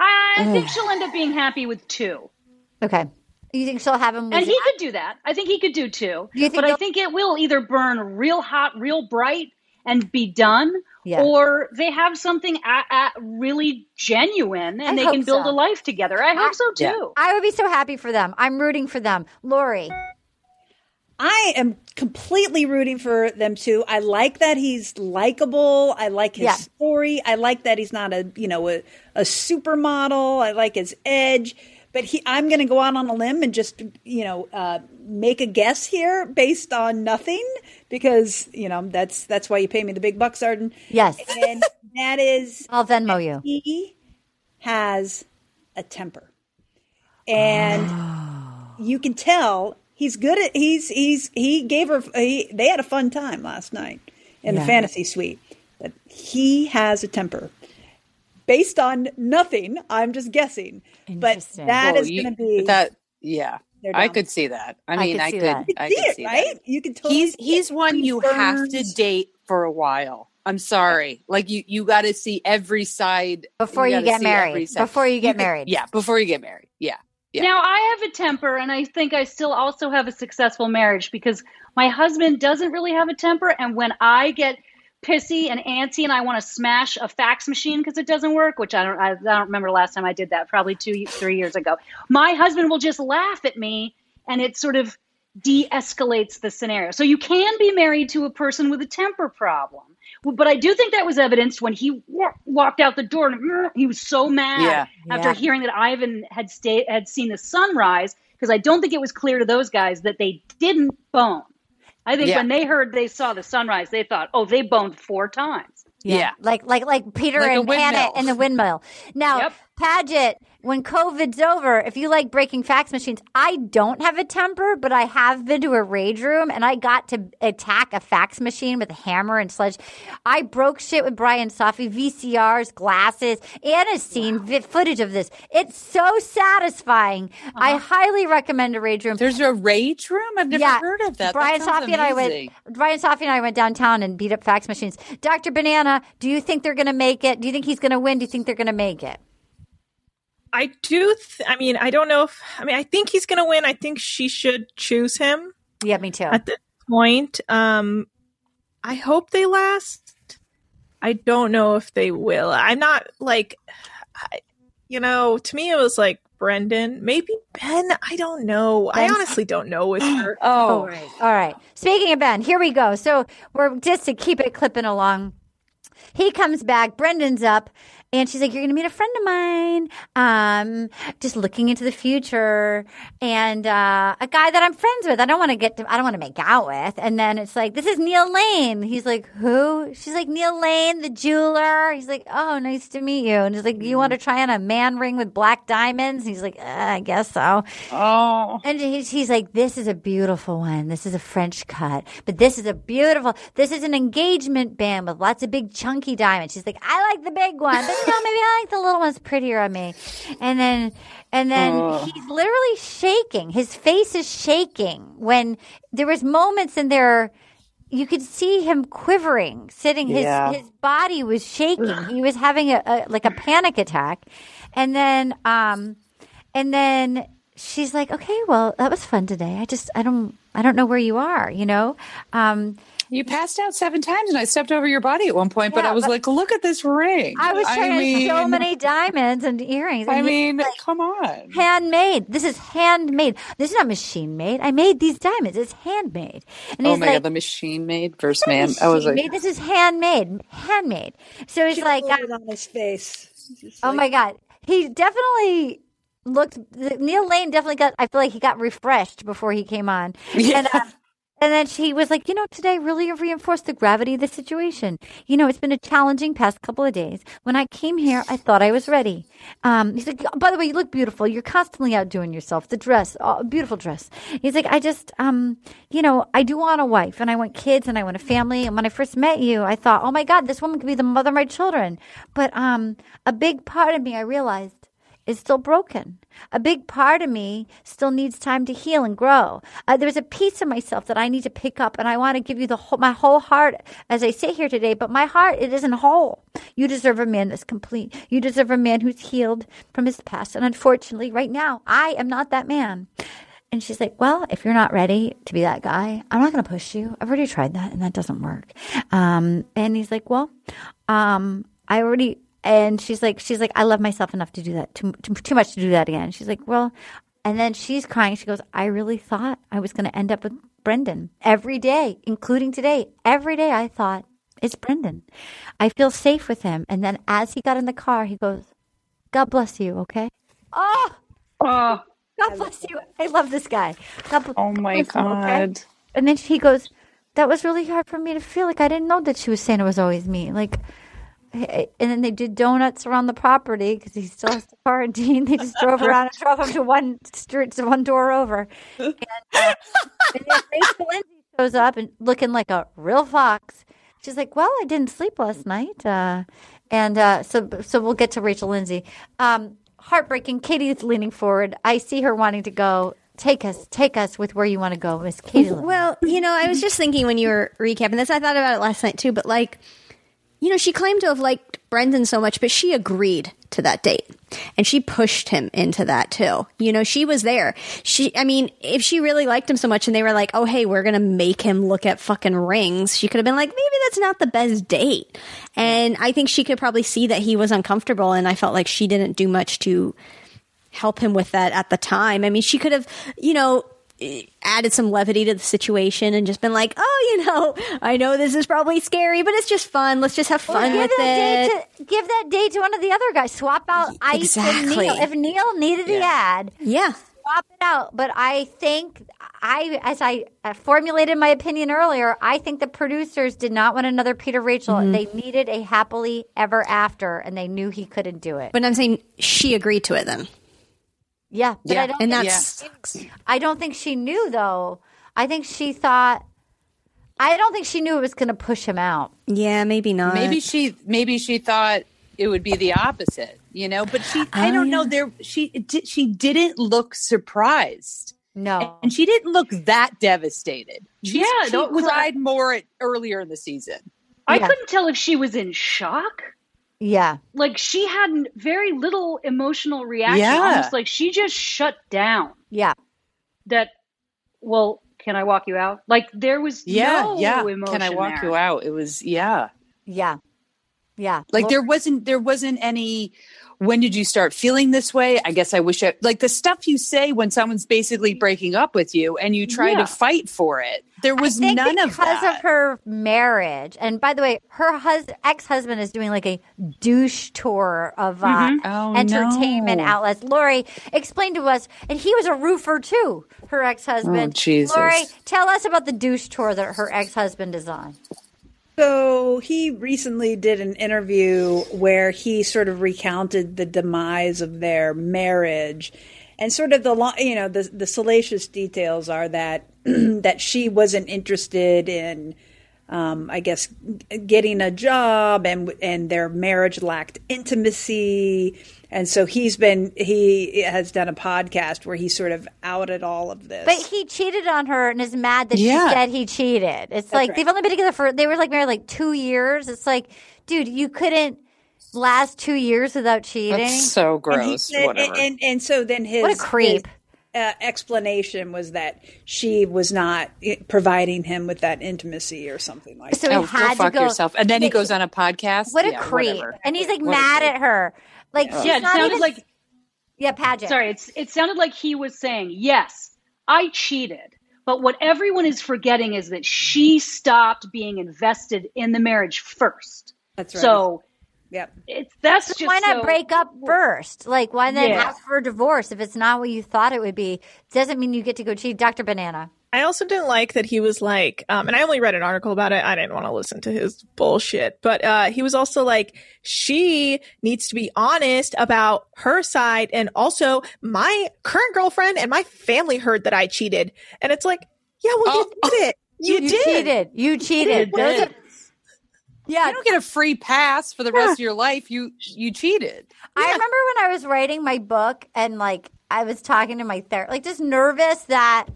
I think she'll end up being happy with two. Okay. You think she'll have him? With And he Zac? could do that. I think he could do two. Do but I think it will either burn real hot, real bright, and be done, Yeah. or they have something a a really genuine and I they can build so. a life together. I hope so too. I would be so happy for them. I'm rooting for them. Lori. I am completely rooting for them too. I like that he's likable. I like his Yeah. story. I like that he's not a you know a, a supermodel. I like his edge. But he, I'm going to go out on a limb and just you know uh, make a guess here based on nothing because you know that's that's why you pay me the big bucks, Arden. Yes. and that is I'll Venmo you. he has a temper, and you can tell he's good at he's he's he gave her he, they had a fun time last night in Yeah. the fantasy suite, but he has a temper. Based on nothing, I'm just guessing, but Interesting. that Well, is going to be that yeah. I could see that. I I mean, could I could, that. I see could it, see right? that. You can totally He's he's it. one He you have to date for a while. I'm sorry. Like you, you got to see every side Before you gotta get married. Before you get could- married. Yeah, before you get married. Yeah, yeah. Now I have a temper, and I think I still also have a successful marriage because my husband doesn't really have a temper, and when I get pissy and antsy and I want to smash a fax machine because it doesn't work, which I don't, I, I don't remember last time I did that, probably two, three years ago. My husband will just laugh at me, and it sort of de-escalates the scenario. So you can be married to a person with a temper problem. But I do think that was evidenced when he walked out the door and mm, he was so mad Yeah. after Yeah. hearing that Ivan had stayed had seen the sunrise because I don't think it was clear to those guys that they didn't bone. I think Yeah. when they heard they saw the sunrise, they thought, "Oh, they boned four times." Yeah. Like like like Peter Like and Hannah windmill. in the windmill. Now, Yep. Paget, when COVID's over, if you like breaking fax machines, I don't have a temper, but I have been to a rage room and I got to attack a fax machine with a hammer and sledge. I broke shit with Brian Safi, VCRs, glasses. Anna's seen vi- footage of this. It's so satisfying. I highly recommend a rage room. There's a rage room? I've never heard of that. That Brian sounds Safi and I went. Brian Safi and I went downtown and beat up fax machines. Dr. Banana, do you think they're going to make it? Do you think he's going to win? Do you think they're going to make it? I do. Th- I mean, I don't know if. I mean, I think he's going to win. I think she should choose him. Yeah, me too. At this point, um, I hope they last. I don't know if they will. I'm not like, I, you know, to me it was like Brendan, maybe Ben. I don't know. I honestly don't know with her. Oh, right. All right. Speaking of Ben, here we go. So we're just to keep it clipping along. He comes back. Brendan's up. And she's like, You're going to meet a friend of mine. Um, just looking into the future. And uh, a guy that I'm friends with. I don't want to get to, I don't want to make out with. And then it's like, This is Neil Lane. He's like, Who? She's like, Neil Lane, the jeweler. He's like, Oh, nice to meet you. And he's like, You want to try on a man ring with black diamonds? He's like, uh, I guess so. Oh. And he's, he's like, This is a beautiful one. This is a French cut. But this is a beautiful, this is an engagement band with lots of big chunky diamonds. She's like, I like the big one, no, maybe I like the little ones prettier on me. And then, and then he's literally shaking. His face is shaking when there was moments in there. You could see him quivering, sitting. His Yeah. his body was shaking. He was having a, a like a panic attack, and then um, and then she's like, "Okay, well, that was fun today. I just I don't I don't know where you are. You know, um, You passed out seven times, and I stepped over your body at one point. but I was but- like, "Look at this ring." I was trying so mean- many diamonds and earrings. I and he's mean, like, come on. handmade. This is handmade. This is not machine made. I made these diamonds. It's handmade. And oh he's my like, god, the machine made versus man. I was like, made. This is handmade, handmade. So he's like, It on his face. oh my god, he definitely looked. Neil Lane definitely got. I feel like he got refreshed before he came on. Yeah. And, uh, and then she was like, you know, today really reinforced the gravity of the situation. You know, it's been a challenging past couple of days. When I came here, I thought I was ready. Um, he's like, by the way, you look beautiful. You're constantly outdoing yourself. The dress, oh, beautiful dress. He's like, I just, um, you know, I do want a wife and I want kids and I want a family. And when I first met you, I thought, oh my God, this woman could be the mother of my children. But um, a big part of me, I realized, is still broken. A big part of me still needs time to heal and grow. Uh, there's a piece of myself that I need to pick up, and I want to give you the whole, my whole heart as I sit here today. But my heart, it isn't whole. You deserve a man that's complete. You deserve a man who's healed from his past. And unfortunately, right now, I am not that man. And she's like, Well, if you're not ready to be that guy, I'm not going to push you. I've already tried that, and that doesn't work. Um, and he's like, Well, um, I already. And she's like, she's like, I love myself enough to do that, too, too, too much to do that again. She's like, well, and then she's crying. She goes, I really thought I was going to end up with Brendan every day, including today. Every day I thought, it's Brendan. I feel safe with him. And then as he got in the car, he goes, God bless you, okay? Oh, oh, God bless you. I love this guy. God oh my you, okay? god. And then he goes, that was really hard for me to feel. Like I didn't know that she was saying it was always me. Like, and then they did donuts around the property because he still has to quarantine. They just drove around and drove him to one street, to one door over. And, uh, and then Rachel Lindsay shows up and looking like a real fox. She's like, "Well, I didn't sleep last night," uh, and uh, so so we'll get to Rachel Lindsay. Um, heartbreaking. Katie's leaning forward. I see her wanting to go. Take us, take us with where you want to go, Miss Katie. Well, you know, I was just thinking when you were recapping this, I thought about it last night too, but like, you know, she claimed to have liked Brendan so much, but she agreed to that date. And she pushed him into that too. You know, she was there. She, I mean, if she really liked him so much and they were like, oh, hey, we're going to make him look at fucking rings, she could have been like, maybe that's not the best date. And I think she could probably see that he was uncomfortable. And I felt like she didn't do much to help him with that at the time. I mean, she could have, you know, added some levity to the situation and just been like, "Oh, you know, I know this is probably scary, but it's just fun. Let's just have Well, fun give with that it." Date to, give that date to one of the other guys. Swap out Ice and exactly. Neil. If Neil needed the ad, yeah, swap it out. But I think I, as I uh, formulated my opinion earlier, I think the producers did not want another Peter Rachel. Mhm. They needed a happily ever after, and they knew he couldn't do it. But I'm saying she agreed to it then. Yeah, but Yeah. I don't And think that she- sucks. I don't think she knew though. I think she thought. I don't think she knew it was going to push him out. Yeah, maybe not. Maybe she maybe she thought it would be the opposite, you know. But she, oh, I Oh, don't know. There, she it di- she didn't look surprised. No, and she didn't look that devastated. She, Yeah, she no, 'cause I- cried more at, earlier in the season. I Yeah. couldn't tell if she was in shock. Yeah, Like she had very little emotional reaction. Yeah. Almost like she just shut down. yeah. That, well, can I walk you out? Like there was Yeah, no yeah. emotion Can I walk there. you out? It was yeah. Yeah. Yeah. Like Well- there wasn't there wasn't any when did you start feeling this way? I guess I wish I like the stuff you say when someone's basically breaking up with you and you try Yeah. to fight for it. There was none of because of her marriage. And by the way, her hus- ex-husband is doing like a douche tour of uh, Mhm. Oh, entertainment no. outlets. Lori, explain to us, and he was a roofer too. Her ex-husband. Oh, Jesus. Lori, tell us about the douche tour that her ex-husband is on. So he recently did an interview where he sort of recounted the demise of their marriage, and sort of the you know the the salacious details are that that she wasn't interested in. Um, I guess getting a job and and their marriage lacked intimacy, and so he's been he has done a podcast where he sort of outed all of this. But he cheated on her and is mad that Yeah. she said he cheated. It's like right. they've only been together for they were like married like two years. It's like, dude, you couldn't last two years without cheating. so And, he gross. said- Whatever. and, and, and so then his What a creep. his, uh, explanation was that she was not providing him with that intimacy or something like that. So he oh, had go to fuck go- yourself. And then he goes on a podcast. What a Yeah, creep! whatever. And he's like What mad at her. Like Yeah. she's it not sounded even like yeah, Paget. Sorry, it's it sounded like he was saying, "Yes, I cheated." But what everyone is forgetting is that she stopped being invested in the marriage first. That's right. So Yep. it's that's So just why not so- break up first? Like why then Yeah. ask for a divorce if it's not what you thought it would be? Doesn't mean you get to go cheat, Doctor Banana. I also didn't like that he was like, um, and I only read an article about it. I didn't want to listen to his bullshit, but uh, he was also like, she needs to be honest about her side, and also my current girlfriend and my family heard that I cheated, and it's like, yeah, well, you did it. You, did. cheated. You cheated. You Those did. yeah, You don't get a free pass for the rest of your life. You you cheated. I remember when I was writing my book and like I was talking to my therapist, like just nervous that.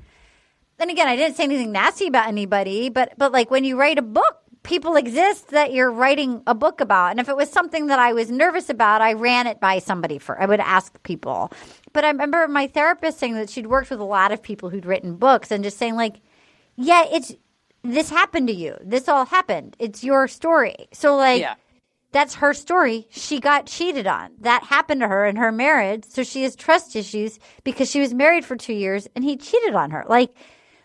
Then again, I didn't say anything nasty about anybody, but but like when you write a book, people exist that you're writing a book about, and if it was something that I was nervous about, I ran it by somebody for. I would ask people, but I remember my therapist saying that she'd worked with a lot of people who'd written books and just saying like, yeah, it's this happened to you. This all happened. It's your story. So like Yeah. that's her story. She got cheated on. That happened to her in her marriage. So she has trust issues because she was married for two years and he cheated on her. Like,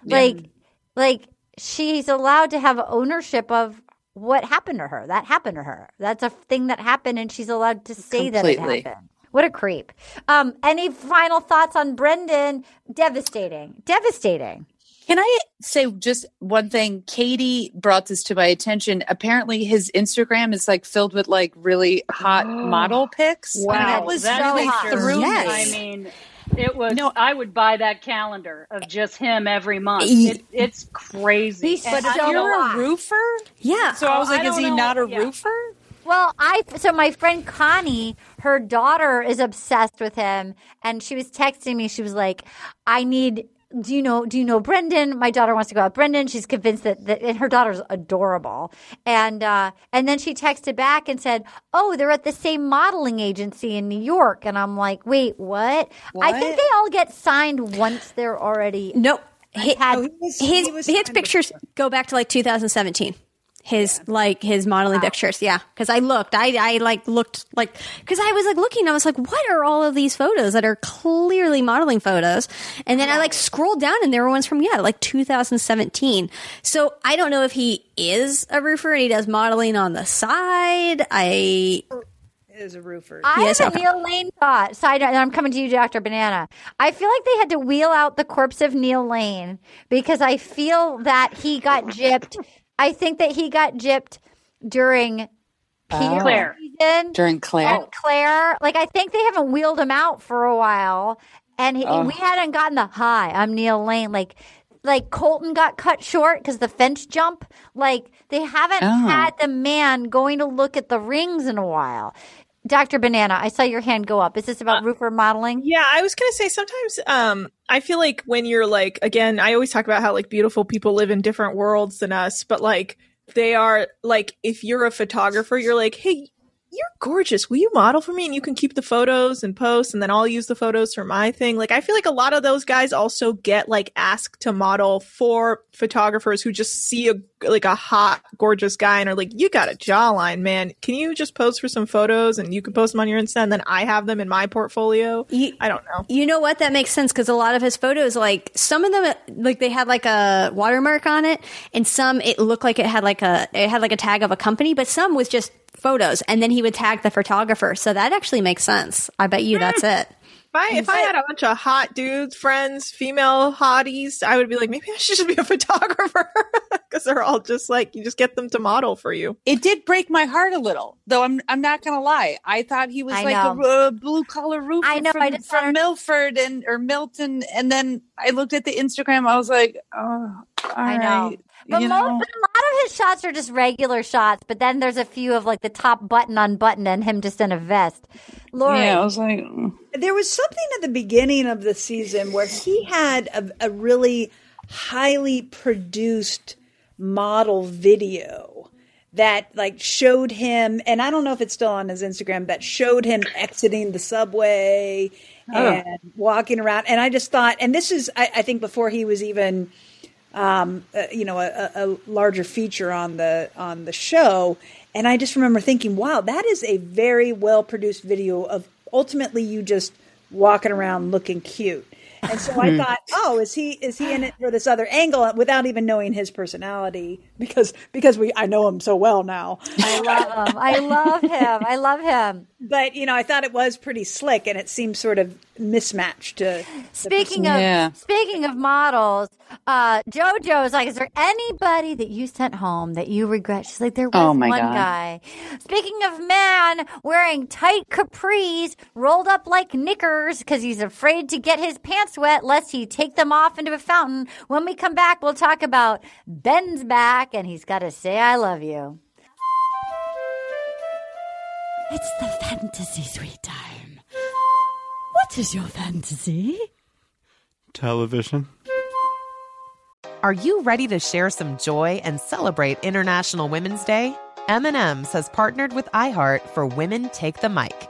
like, like she's allowed to have ownership of what happened to her. That happened to her. That's a thing that happened and she's allowed to say that it happened. What a creep. Um, any final thoughts on Brendan? Devastating. Devastating. Can I say just one thing? Katie brought this to my attention. Apparently, his Instagram is like filled with like really hot model pics. And Wow, that was that's really hot. threw Yes. I mean, it was. No. I would buy that calendar of just him every month. Ye- It, it's crazy. He's And so I don't know You're hot. a roofer, Yeah. so I was Oh, I like, is he know. not a Yeah. roofer? Well, I so my friend Connie, her daughter is obsessed with him, and she was texting me. She was like, "I need." Do you know? Do you know Brendan? My daughter wants to go out. with Brendan. She's convinced that, that and her daughter's adorable. And uh, and then she texted back and said, "Oh, they're at the same modeling agency in New York." And I'm like, "Wait, what?" I think they all get signed once they're already. Nope. Hi- had- Oh, he was- his he his signed pictures go back to like 2017 his like his modeling pictures yeah because i looked i i like looked like because i was like looking i was like what are all of these photos that are clearly modeling photos and then i like scrolled down and there were ones from yeah like 2017 so i don't know if he is a roofer and he does modeling on the side i is a roofer. I have a Neil Lane thought. Side note, and I'm coming to you, Dr. Banana. I feel like they had to wheel out the corpse of Neil Lane because I feel that he got gypped. I think that he got gypped during Peter Clare. season. During Clare. And Clare. Like, I think they haven't wheeled him out for a while. And he, Oh. we hadn't gotten the high. I'm Neil Lane. Like, like Colton got cut short because the fence jump. Like, they haven't Oh. had the man going to look at the rings in a while. Dr. Banana, I saw your hand go up. Is this about roofer modeling? Yeah, I was gonna say sometimes um I feel like when you're like again, I always talk about how like beautiful people live in different worlds than us, but like they are like if you're a photographer, you're like, hey, you're gorgeous. Will you model for me? And you can keep the photos and posts, and then I'll use the photos for my thing. Like I feel like a lot of those guys also get like asked to model for photographers who just see a like a hot, gorgeous guy and are like, you got a jawline, man. Can you just pose for some photos and you can post them on your Insta, and then I have them in my portfolio? I don't know. You know what? That makes sense because a lot of his photos, like some of them, like they had like a watermark on it, and some it looked like it had like a it had like a tag of a company, but some was just photos, and then he would tag the photographer. So that actually makes sense. I bet you that's it. If I, if I had a bunch of hot dudes, friends, female hotties, I would be like, maybe I should just be a photographer because they're all just like you just get them to model for you. It did break my heart a little, though. I'm I'm not gonna lie. I thought he was I like know. a uh, blue collar roofer I know, from, I just from Milford and or Milton, and then I looked at the Instagram. I was like, oh, I know. Right, But, you most, know? a lot of his shots are just regular shots, but then there's a few of like the top button unbuttoned and him just in a vest. Lori. Yeah, I was like, mm. There was something at the beginning of the season where he had a, a really highly produced model video that like showed him and I don't know if it's still on his Instagram that showed him exiting the subway Oh. and walking around and I just thought and this is I, I think before he was even um, uh, you know, a, a a larger feature on the on the show. And I just remember thinking, wow, that is a very well produced video of ultimately you just walking around looking cute. And so I Hmm. thought, oh, is he is he in it for this other angle without even knowing his personality? Because because we I know him so well now. I love him. I love him. I love him. But you know, I thought it was pretty slick, and it seemed sort of mismatched. To Speaking of person- speaking of models, uh, jojo is like, is there anybody that you sent home that you regret? She's like, there was Oh, my one God. guy. Speaking of man wearing tight capris rolled up like knickers because he's afraid to get his pants wet lest he take them off into a fountain. When we come back, we'll talk about Ben's back and he's got to say I love you. It's the fantasy sweet time. What is your fantasy? Television. Are you ready to share some joy and celebrate International Women's Day? M&M's has partnered with iHeart for Women Take the Mic,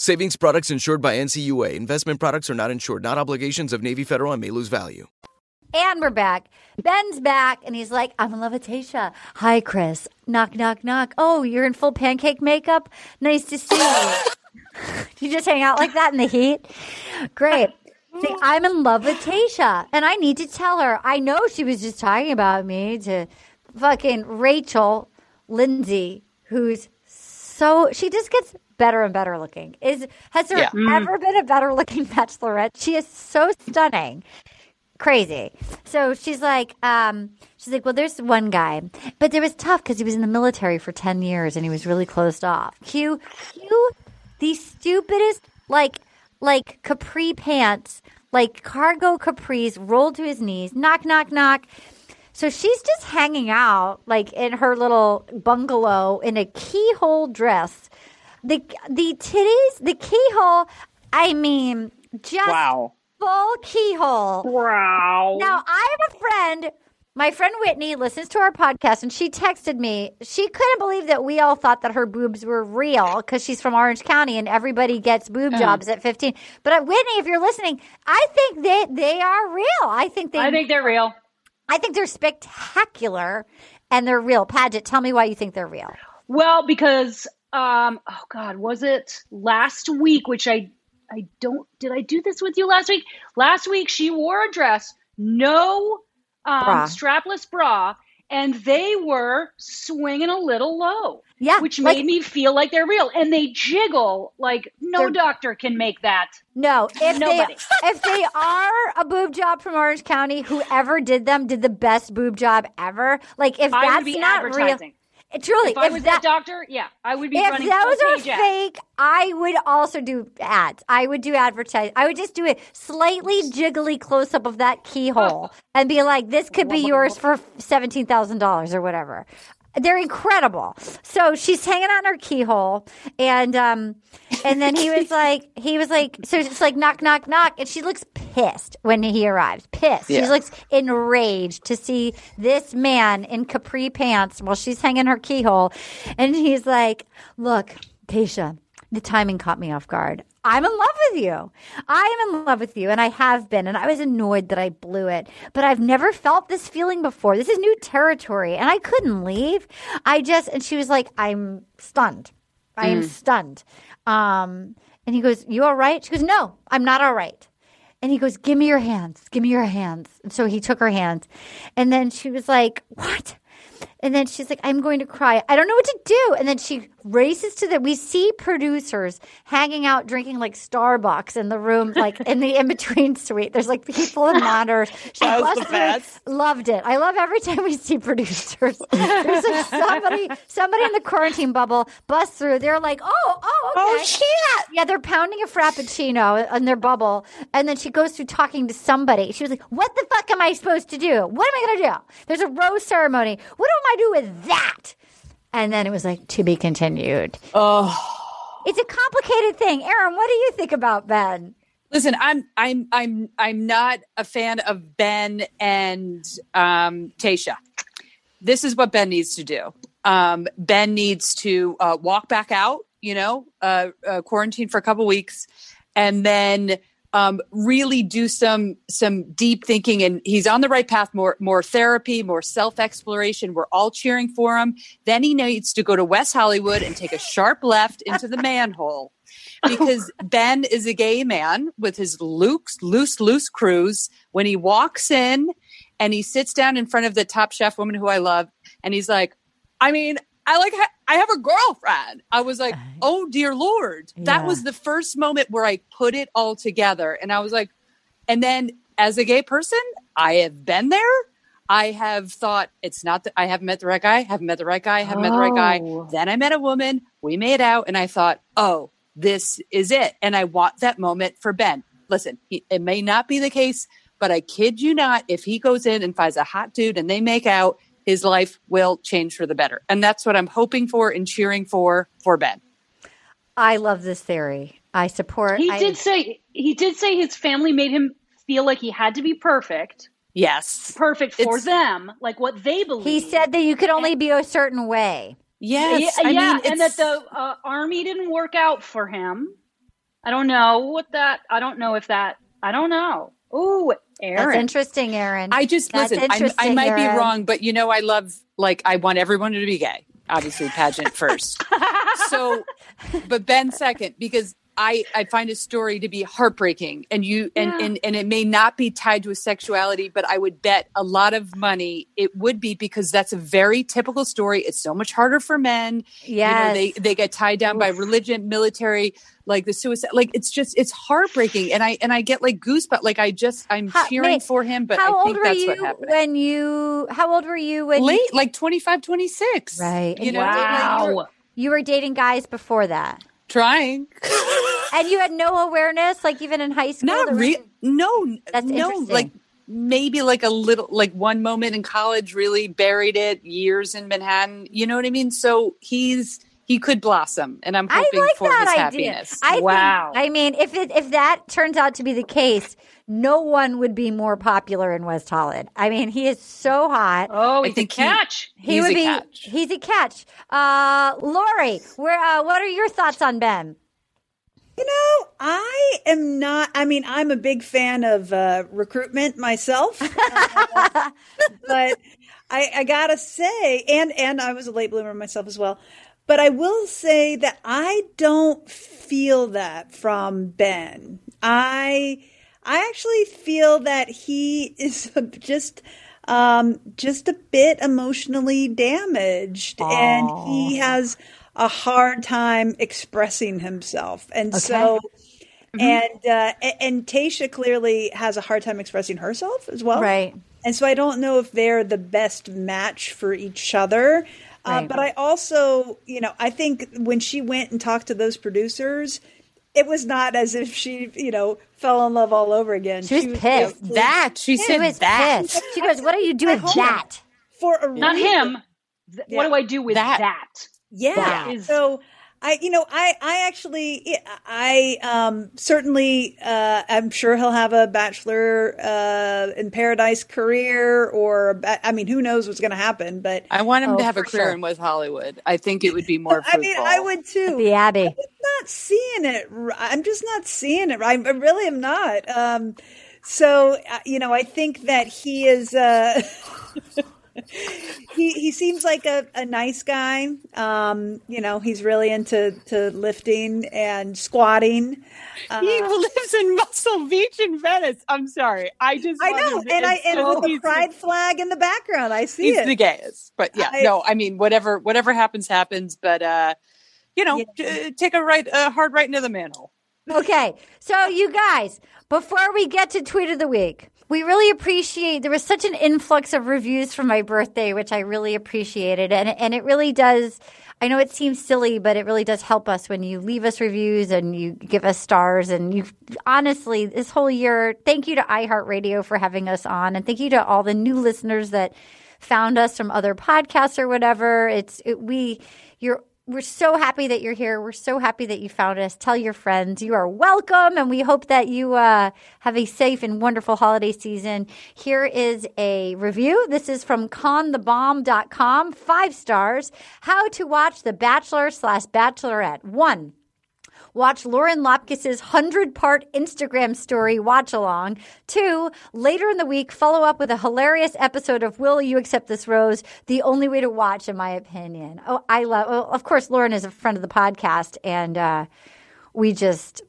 Savings products insured by NCUA. Investment products are not insured, not obligations of Navy Federal and may lose value. And we're back. Ben's back, and he's like, I'm in love with Tayshia. Hi, Chris. Knock, knock, knock. Oh, you're in full pancake makeup? Nice to see you. You just hang out like that in the heat? Great. See, I'm in love with Tayshia, and I need to tell her. I know she was just talking about me to fucking Rachel Lindsay, who's so she just gets better and better looking. Is has there Yeah. Mm. ever been a better looking bachelorette? She is so stunning. Crazy. So she's like, um, she's like, well, there's one guy, but it was tough because he was in the military for 10 years and he was really closed off. Q, Q, the stupidest, like, like capri pants, like cargo capris rolled to his knees, knock, knock, knock. So she's just hanging out, like in her little bungalow in a keyhole dress. The the titties, the keyhole. I mean, just Wow. full keyhole. Wow. Now I have a friend. My friend Whitney listens to our podcast, and she texted me. She couldn't believe that we all thought that her boobs were real because she's from Orange County, and everybody gets boob Uh. jobs at fifteen. But uh, Whitney, if you're listening, I think they they are real. I think they. I think they're real. I think they're spectacular, and they're real. Paget, tell me why you think they're real. Well, because um oh god, was it last week which I I don't did I do this with you last week? Last week she wore a dress, no um Bra. strapless bra, and they were swinging a little low. Yeah, which like- made me feel like they're real and they jiggle like no doctor can make that. No, if Nobody. they if they are a boob job from Orange County, whoever did them did the best boob job ever. Like if I would that's be not real, truly, if I if was that that doctor, yeah, I would be if running those are page ads. fake, I would also do ads. I would do advertise. I would just do a slightly jiggly close up of that keyhole and be like, "This could be yours for seventeen thousand dollars or whatever." They're incredible. So she's hanging on her keyhole, and um, and then he was like, he was like, so it's like knock, knock, knock, and she looks pissed when he arrives. Pissed. She looks enraged to see this man in capri pants while she's hanging her keyhole, and he's like, "Look, Tayshia, the timing caught me off guard. I'm in love with you. I am in love with you, and I have been. And I was annoyed that I blew it, but I've never felt this feeling before. This is new territory, and I couldn't leave. I just and she was like, "I'm stunned. I am Mm. stunned." Um, and he goes, "You all right?" She goes, "No, I'm not all right." And he goes, Give me your hands. Give me your hands. And so he took her hands. And then she was like, What? And then she's like, I'm going to cry. I don't know what to do. And then she races to the. We see producers hanging out drinking like Starbucks in the room, like in the in between suite. There's like people and monitors. She was the best. Loved it. I love every time we see producers. There's like somebody, somebody in the quarantine bubble busts through. They're like, Oh, oh, okay. Oh, shit. Yeah, they're pounding a frappuccino in their bubble, and then she goes through talking to somebody. She was like, "What the fuck am I supposed to do? What am I going to do? There's a rose ceremony. What do I do with that?" And then it was like to be continued. Oh. It's a complicated thing. Erin, what do you think about Ben? Listen, I'm I'm I'm I'm not a fan of Ben and um, Tayshia. This is what Ben needs to do. Um, ben needs to uh, walk back out. You know, uh, uh, quarantine for a couple weeks, and then um, really do some some deep thinking. And he's on the right path. More more therapy, more self exploration. We're all cheering for him. Then he needs to go to West Hollywood and take a sharp left into the manhole because Ben is a gay man with his loose, loose, loose cruise. When he walks in and he sits down in front of the top chef woman who I love, and he's like, I mean, I like, ha- I have a girlfriend. I was like, oh dear Lord. That Yeah. was the first moment where I put it all together. And I was like, and then as a gay person, I have been there. I have thought it's not that I haven't met the right guy, haven't met the right guy, haven't met the right guy. Oh. Then I met a woman, we made out, and I thought, oh, this is it. And I want that moment for Ben. Listen, he, it may not be the case, but I kid you not, if he goes in and finds a hot dude and they make out, his life will change for the better. And that's what I'm hoping for and cheering for for Ben. I love this theory. I support. He I- did say he did say his family made him feel like he had to be perfect. Yes. Perfect for It's- them, like what they believe. He said that you could only be a certain way. Yes, yeah, I yeah, mean, and that the uh, army didn't work out for him. I don't know what that. I don't know if that. I don't know. Ooh, Erin. That's interesting, Erin. I just That's listen. I interesting, might be wrong, but you know, I love like I want everyone to be gay. Obviously, Paget first. so, but Ben second because I I find a story to be heartbreaking, and you and Yeah. and and it may not be tied to a sexuality, but I would bet a lot of money it would be because that's a very typical story. It's so much harder for men. you know, they they get tied down by religion, military. Like the suicide, like it's just it's heartbreaking, and I and I get like goosebumps. Like I just I'm How- cheering Nate, for him, but how I old think were that's you what happened. when you? How old were you when? Late, like 25, 26. Right. You know, you were dating- like, you were dating guys before that, trying. and you had no awareness, like even in high school. Not was- no, That's no, like maybe like a little, like one moment in college really buried it. Years in Manhattan, you know what I mean. So he's he could blossom, and I'm hoping like for his idea. happiness. I think. I mean, if it if that turns out to be the case, no one would be more popular in West Hollywood. I mean, he is so hot. Oh, he's a think he- catch. He he's would a be. catch. He's a catch. Uh, Lori, where? Uh, what are your thoughts on Ben? You know, I am not. I mean, I'm a big fan of uh, recruitment myself, Uh, but I, I gotta say, and and I was a late bloomer myself as well. But I will say that I don't feel that from Ben. I I actually feel that he is just um, just a bit emotionally damaged, and he has a hard time expressing himself, and so. And uh, and Tayshia clearly has a hard time expressing herself as well, Right. And so I don't know if they're the best match for each other. Uh, but I also, you know, I think when she went and talked to those producers, it was not as if she, you know, fell in love all over again. She was pissed. That she She said was that. pissed. She goes, "What do you do with that?" for a Not reason. him. Th- What do I do with That. that? Yeah. That is- so I, you know, I, I actually, I, um, certainly, uh, I'm sure he'll have a bachelor, uh, in paradise career or, I mean, who knows what's going to happen, but I want him Oh, to have a career sure. in West Hollywood. I think it would be more. I mean. I would too. The Abbey. I'm not seeing it. I'm just not seeing it. I I really am not. Um, so uh, you know, I think that he is. Uh, he he seems like a, a nice guy. Um, you know, he's really into to lifting and squatting. Uh, he lives in Muscle Beach in Venice. I'm sorry. I just I want know, him- and I and so- with the he's pride flag in the background, I see he's it. the gayest. But yeah, I- no, I mean whatever whatever happens happens. But uh, you know, t- take a right a hard right into the manhole. Okay, so you guys, before we get to tweet of the week, we really appreciate. There was such an influx of reviews for my birthday, which I really appreciated, and and it really does. I know it seems silly, but it really does help us when you leave us reviews and you give us stars. And you honestly, this whole year, thank you to iHeartRadio for having us on, and thank you to all the new listeners that found us from other podcasts or whatever. It's it, we you're we're so happy that you're here. We're so happy that you found us. Tell your friends you are welcome, and we hope that you uh, have a safe and wonderful holiday season. Here is a review. This is from conthebomb.com. Five stars. How to watch The Bachelor slash Bachelorette. One. Watch Lauren Lapkus's 100 part Instagram story watch along. Two, later in the week, follow up with a hilarious episode of Will You Accept This Rose? The only way to watch, in my opinion. Oh, I love, well, of course, Lauren is a friend of the podcast, and uh, we just,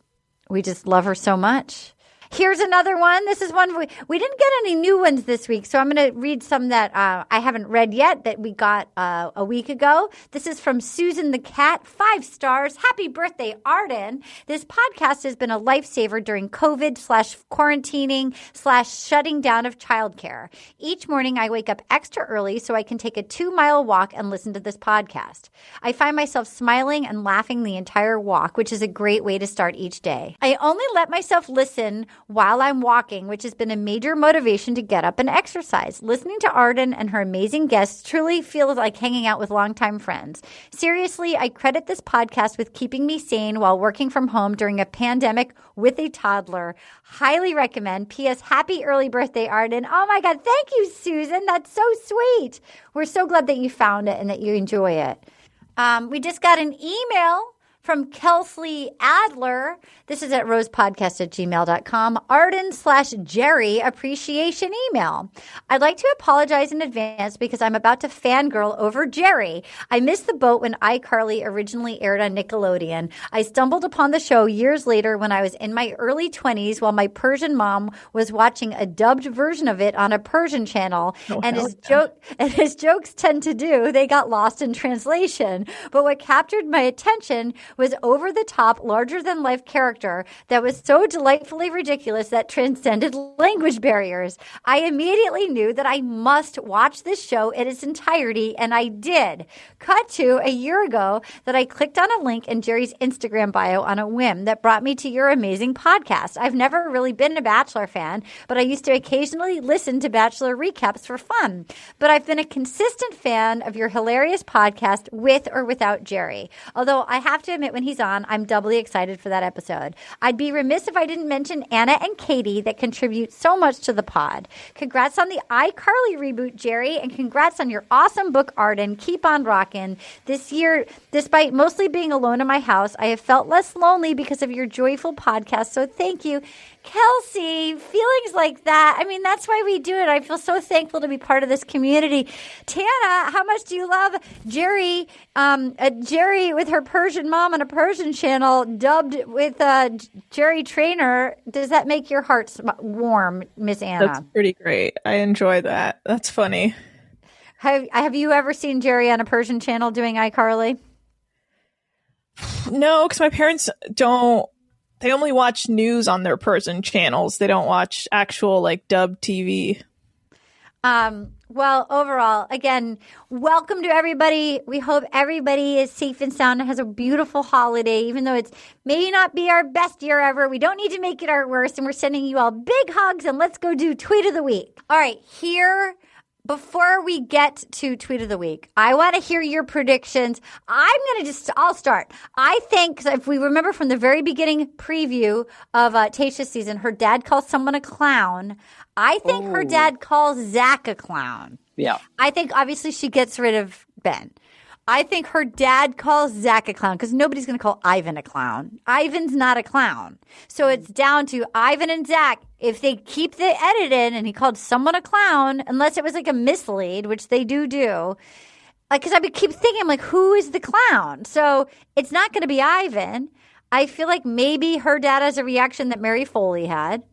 we just love her so much. Here's another one. This is one we, we didn't get any new ones this week, so I'm going to read some that uh, I haven't read yet that we got uh, a week ago. This is from Susan the Cat, five stars. Happy birthday, Arden. This podcast has been a lifesaver during COVID slash quarantining slash shutting down of childcare. Each morning, I wake up extra early so I can take a two mile walk and listen to this podcast. I find myself smiling and laughing the entire walk, which is a great way to start each day. I only let myself listen while I'm walking, which has been a major motivation to get up and exercise. Listening to Arden and her amazing guests truly feels like hanging out with longtime friends. Seriously, I credit this podcast with keeping me sane while working from home during a pandemic with a toddler. Highly recommend. P.S. Happy early birthday, Arden. Oh my God. Thank you, Susan. That's so sweet. We're so glad that you found it and that you enjoy it. Um, we just got an email from Kelsey Adler. This is at rosepodcast at gmail.com. Arden slash Jerry appreciation email. I'd like to apologize in advance because I'm about to fangirl over Jerry. I missed the boat when iCarly originally aired on Nickelodeon. I stumbled upon the show years later when I was in my early 20s while my Persian mom was watching a dubbed version of it on a Persian channel. Oh, and his joke and his jokes tend to do, they got lost in translation. But what captured my attention was over the top, larger than life character that was so delightfully ridiculous that transcended language barriers. I immediately knew that I must watch this show in its entirety, and I did. Cut to a year ago that I clicked on a link in Jerry's Instagram bio on a whim that brought me to your amazing podcast. I've never really been a Bachelor fan, but I used to occasionally listen to Bachelor recaps for fun. But I've been a consistent fan of your hilarious podcast with or without Jerry. Although I have to admit, when he's on, I'm doubly excited for that episode. I'd be remiss if I didn't mention Anna and Katie that contribute so much to the pod. Congrats on the iCarly reboot, Jerry, and congrats on your awesome book, Arden. Keep on rocking. This year, despite mostly being alone in my house, I have felt less lonely because of your joyful podcast. So thank you. Kelsey, feelings like that. I mean, that's why we do it. I feel so thankful to be part of this community. Tana, how much do you love Jerry? Um, uh, Jerry with her Persian mom on a Persian channel, dubbed with uh, Jerry Trainor. Does that make your heart sm- warm, Miss Anna? That's pretty great. I enjoy that. That's funny. Have Have you ever seen Jerry on a Persian channel doing iCarly? No, because my parents don't. They only watch news on their person channels. They don't watch actual like dub TV. Um, well, overall, again, welcome to everybody. We hope everybody is safe and sound and has a beautiful holiday, even though it's may not be our best year ever. We don't need to make it our worst. And we're sending you all big hugs and let's go do tweet of the week. All right, here before we get to tweet of the week, I want to hear your predictions. I'm going to just, I'll start. I think, if we remember from the very beginning preview of uh, Tayshia's season, her dad calls someone a clown. I think her Oh. dad calls Zac a clown. Yeah. I think obviously she gets rid of Ben. I think her dad calls Zac a clown because nobody's going to call Ivan a clown. Ivan's not a clown. So it's down to Ivan and Zac. If they keep the edit in and he called someone a clown, unless it was like a mislead, which they do do, like, because I keep thinking, I'm like, who is the clown? So it's not going to be Ivan. I feel like maybe her dad has a reaction that Mary Foley had.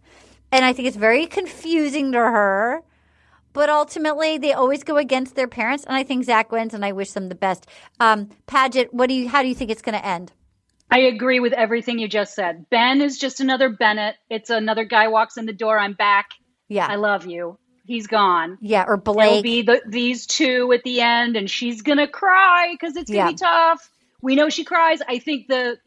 And I think it's very confusing to her. But ultimately, they always go against their parents, and I think Zac wins, and I wish them the best. Um, Paget, what do you? How do you think it's going to end? I agree with everything you just said. Ben is just another Bennett. It's another guy walks in the door. I'm back. Yeah, I love you. He's gone. Yeah, or It'll Blake. be the, these two at the end, and she's gonna cry because it's gonna Yeah. be tough. We know she cries. I think the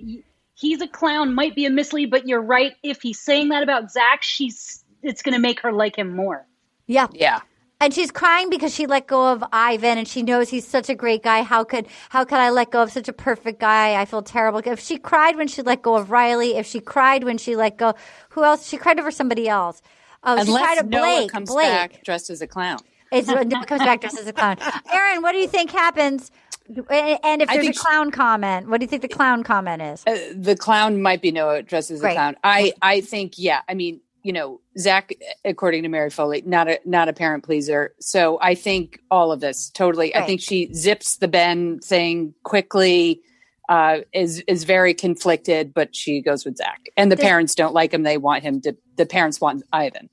he's a clown might be a mislead, but you're right. If he's saying that about Zac, she's it's gonna make her like him more. Yeah, yeah. And she's crying because she let go of Ivan, and she knows he's such a great guy. How could how could I let go of such a perfect guy? I feel terrible. If she cried when she let go of Riley, if she cried when she let go, who else? She cried over somebody else. Oh, she Unless cried to Noah Blake. comes Blake. back dressed as a clown. It's Noah comes back dressed as a clown. Erin, what do you think happens? And if there's a think she- clown comment, what do you think the clown comment is? Uh, the clown might be Noah dressed as a clown. I I think yeah. I mean, you know, Zac, according to Mary Foley, not a not a parent pleaser. So I think all of this totally. I think she zips the Ben thing quickly. Uh, is is very conflicted, but she goes with Zac, and the parents don't like him. They want him to. The parents want Ivan.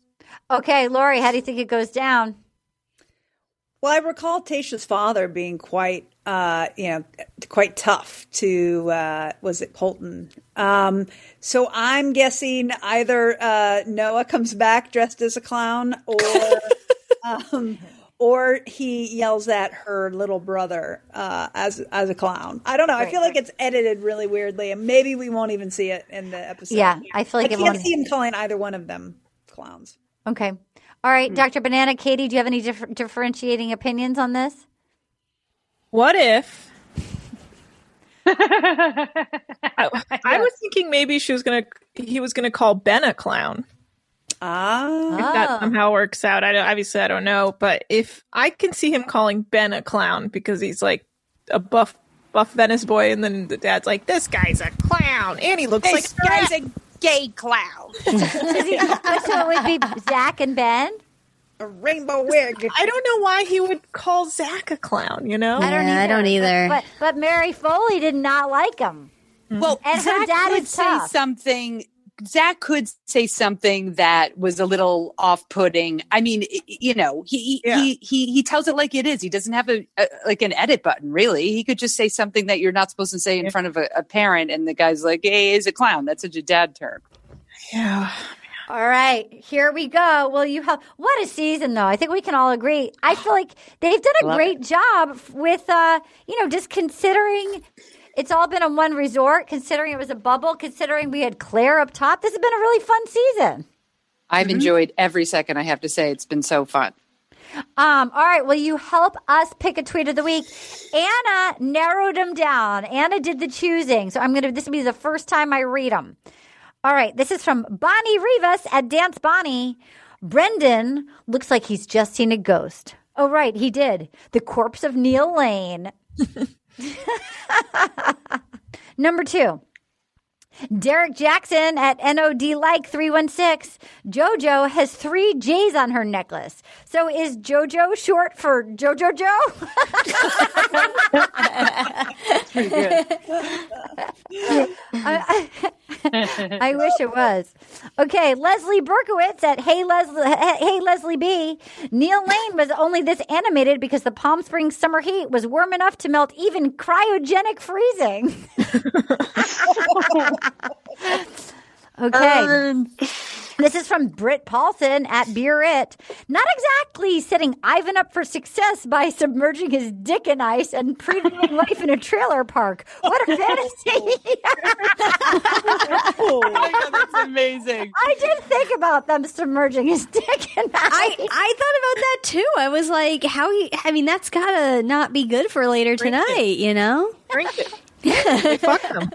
Okay, Lori, how do you think it goes down? Well, I recall Tayshia's father being quite, uh, you know, quite tough to uh, was it Colton? Um, so I'm guessing either uh, Noah comes back dressed as a clown, or um, or he yells at her little brother uh, as as a clown. I don't know. I Right, feel like it's edited really weirdly, and maybe we won't even see it in the episode. Yeah, I feel like I can't see him calling either one of them clowns. Okay. All right, Dr. Banana, Katie, do you have any differ- differentiating opinions on this? What if? I, I was thinking maybe she was gonna. He was gonna call Ben a clown. Ah, If that somehow works out, I don't, obviously I don't know, but if I can see him calling Ben a clown because he's like a buff buff Venice boy, and then the dad's like, "This guy's a clown, and he looks This like guy's a gay clown. so it would be Zac and Ben. A rainbow wig. I don't know why he would call Zac a clown. You know, I don't Yeah, I don't either. But, but but Mary Foley did not like him. Well, And her dad would say tough. something. Zac could say something that was a little off-putting. I mean, you know, he he he he tells it like it is. He doesn't have a, a like an edit button, really. He could just say something that you're not supposed to say in front of a, a parent, and the guy's like, "Hey, is a clown." That's such a dad term. Yeah. All right, here we go. Well, you have what a season, though. I think we can all agree. I feel like they've done a Love great job with, uh, you know, just considering it's all been on one resort, considering it was a bubble, considering we had Clare up top. This has been a really fun season. I've enjoyed every second. I have to say, it's been so fun. Um, all right. Will you help us pick a tweet of the week? Anna narrowed them down. Anna did the choosing. So I'm going to, this will be the first time I read them. All right. This is from Bonnie Rivas at Dance Bonnie. Brendan looks like he's just seen a ghost. Oh, right. He did. The corpse of Neil Lane. Number two. Derek Jackson at NOD like 316. JoJo has three J's on her necklace. So is JoJo short for JoJo Joe? Pretty good. I, I wish it was. Okay, Leslie Berkowitz at Hey Leslie Hey Leslie B. Neil Lane was only this animated because the Palm Springs summer heat was warm enough to melt even cryogenic freezing. okay. Um, This is from Britt Paulson at Beer It. Not exactly setting Ivan up for success by submerging his dick in ice and previewing life in a trailer park. What a fantasy! oh my god, that's amazing. I did think about them submerging his dick in ice. I, I thought about that too. I was like, how he, I mean, that's gotta not be good for later tonight, you know? Drink it. Fuck them.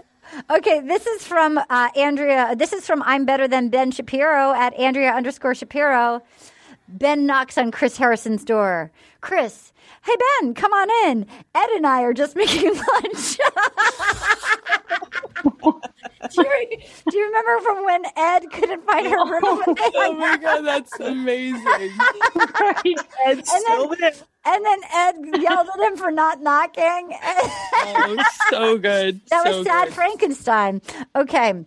Okay, this is from uh, Andrea. This is from I'm Better Than Ben Shapiro at Andrea underscore Shapiro. Ben knocks on Chris Harrison's door. Chris, hey Ben, come on in. Ed and I are just making lunch. do, you, do you remember from when Ed couldn't find her room? And, they Oh my god, that's amazing. and, then, and then Ed yelled at him for not knocking. Oh, so good. That so was Sad good. Frankenstein. Okay.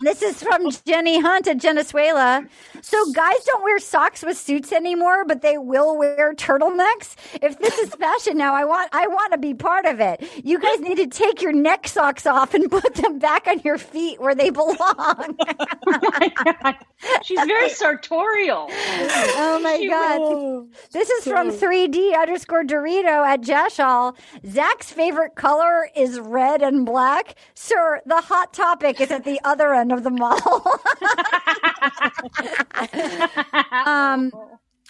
this is from oh. Jenny Hunt at Venezuela. So guys don't wear socks with suits anymore, but they will wear turtlenecks. If this is fashion now, I want I want to be part of it. You guys need to take your neck socks off and put them back on your feet where they belong. She's very sartorial. Oh my god! This is from 3D underscore Dorito at Jashal. Zac's favorite color is red and black. Sir, the hot topic is at the other end of the mall. um,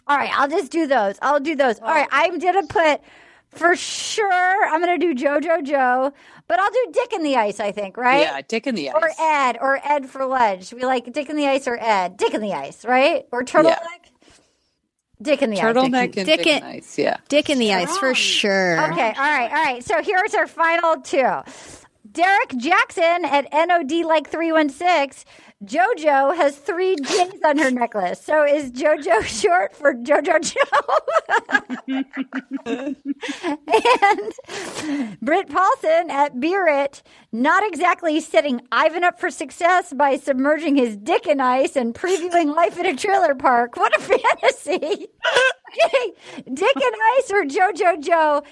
all right, I'll just do those. I'll do those. All right, I'm gonna put for sure. I'm gonna do JoJo Joe, but I'll do Dick in the Ice. I think right. Yeah, Dick in the Ice, Or. Ed, or Ed for Ledge. We like Dick in the Ice or Ed. Dick in the Ice, right? Or turtleneck. Dick in the Ice. Turtleneck and Dick Dick in- in the ice. Yeah. Dick in the ice for sure. Okay, all right, all right. So here's our final two. Derek Jackson at NOD like 316. JoJo has three J's on her necklace. So is JoJo short for JoJo Joe? and Britt Paulson at Beer It, not exactly setting Ivan up for success by submerging his dick in ice and previewing life in a trailer park. What a fantasy! okay, Dick in ice or JoJo Joe?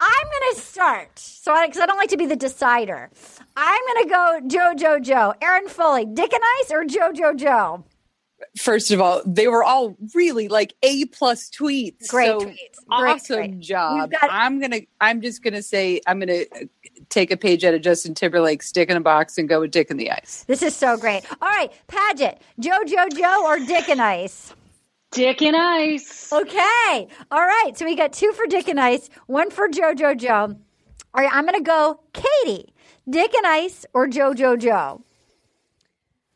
I'm going to start. So, because I, don't like to be the decider, I'm going to go JoJo Joe. Erin Foley, Dick and Ice or JoJo Joe? First of all, they were all really like A plus tweets. Great So tweets. Great, awesome great. job. Got- I'm gonna. I'm just gonna say. I'm gonna uh, take a page out of Justin Timberlake's "Stick in a Box" and go with Dick in the Ice. This is so great. All right, Paget, JoJo Joe or Dick and Ice? Dick and Ice. Okay. All right. So we got two for Dick and Ice, one for JoJo Joe. All right, I'm going to go Katie, Dick and Ice or JoJo Joe?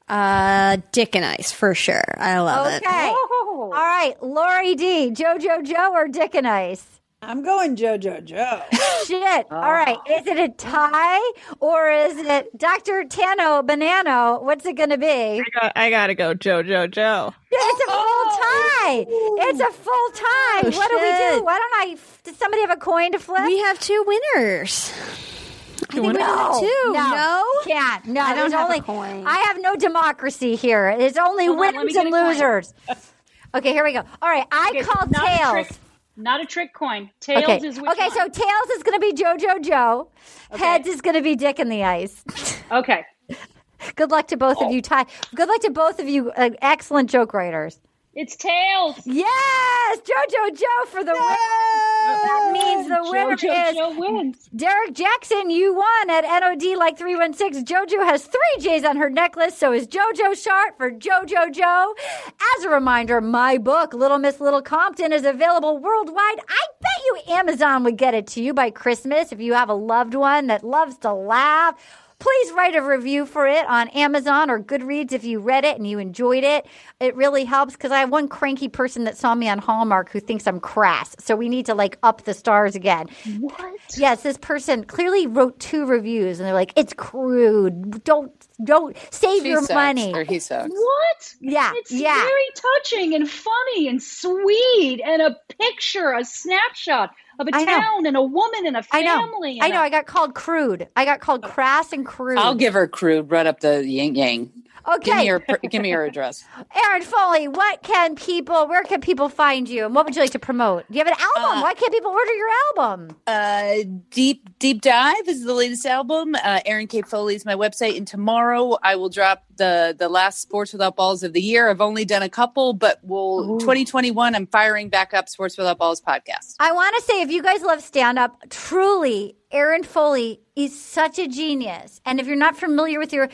Uh, Dick and ice for sure. I love Okay. it. All right, Lori D, JoJo Joe or Dick and Ice? I'm going JoJo Joe. Shit. All right. Is it a tie or is it Dr. Tano Banano? What's it going to be? I, got, I gotta go, Jojo Joe. It's a full tie. It's a full tie. Oh, what do we do? Why don't I? Does somebody have a coin to flip? We have two winners. I think we do that too. No, No? can't. No, I don't there's have a only. coin. I have no democracy here. It's only Hold on, winners get and losers. Okay, here we go. All right, I Okay, called not a tails. trick- Not a trick coin. Tails okay, is which okay. one? So tails is going to be JoJo Joe. Heads is going to be Dick in the Ice. Okay. Good luck to both of you. Ty. Good luck to both of you. Uh, excellent joke writers. It's tails. Yes, JoJo Joe for the win. That means the winner JoJo is Joe wins. Derek Jackson. You won at NOD like three one six. JoJo has three J's on her necklace. So is JoJo Sharp for JoJo Joe. As a reminder, my book Little Miss Little Compton is available worldwide. I bet you Amazon would get it to you by Christmas if you have a loved one that loves to laugh. Please write a review for it on Amazon or Goodreads if you read it and you enjoyed it. It really helps because I have one cranky person that saw me on Hallmark who thinks I'm crass. So we need to like up the stars again. What? Yes, this person clearly wrote two reviews and they're like, it's crude. Don't don't save She your sucks, money. or he sucks. What? Yeah, It's yeah. very touching and funny and sweet and a picture, a snapshot of a I know. town and a woman and a family. I know. and know. a- I got called crude. I got called crass and crude. I'll give her crude right up the yang yang. Okay. Give me your give me your address. Erin Foley, what can people, where can people find you? And what would you like to promote? Do you have an album? Why can't people order your album? Uh, Deep Deep Dive is the latest album. Uh, Erin K. Foley is my website, and tomorrow I will drop the the last Sports Without Balls of the year. I've only done a couple, but we'll 2021. I'm firing back up Sports Without Balls podcast. I want to say, if you guys love stand up, truly, Erin Foley is such a genius. And if you're not familiar with your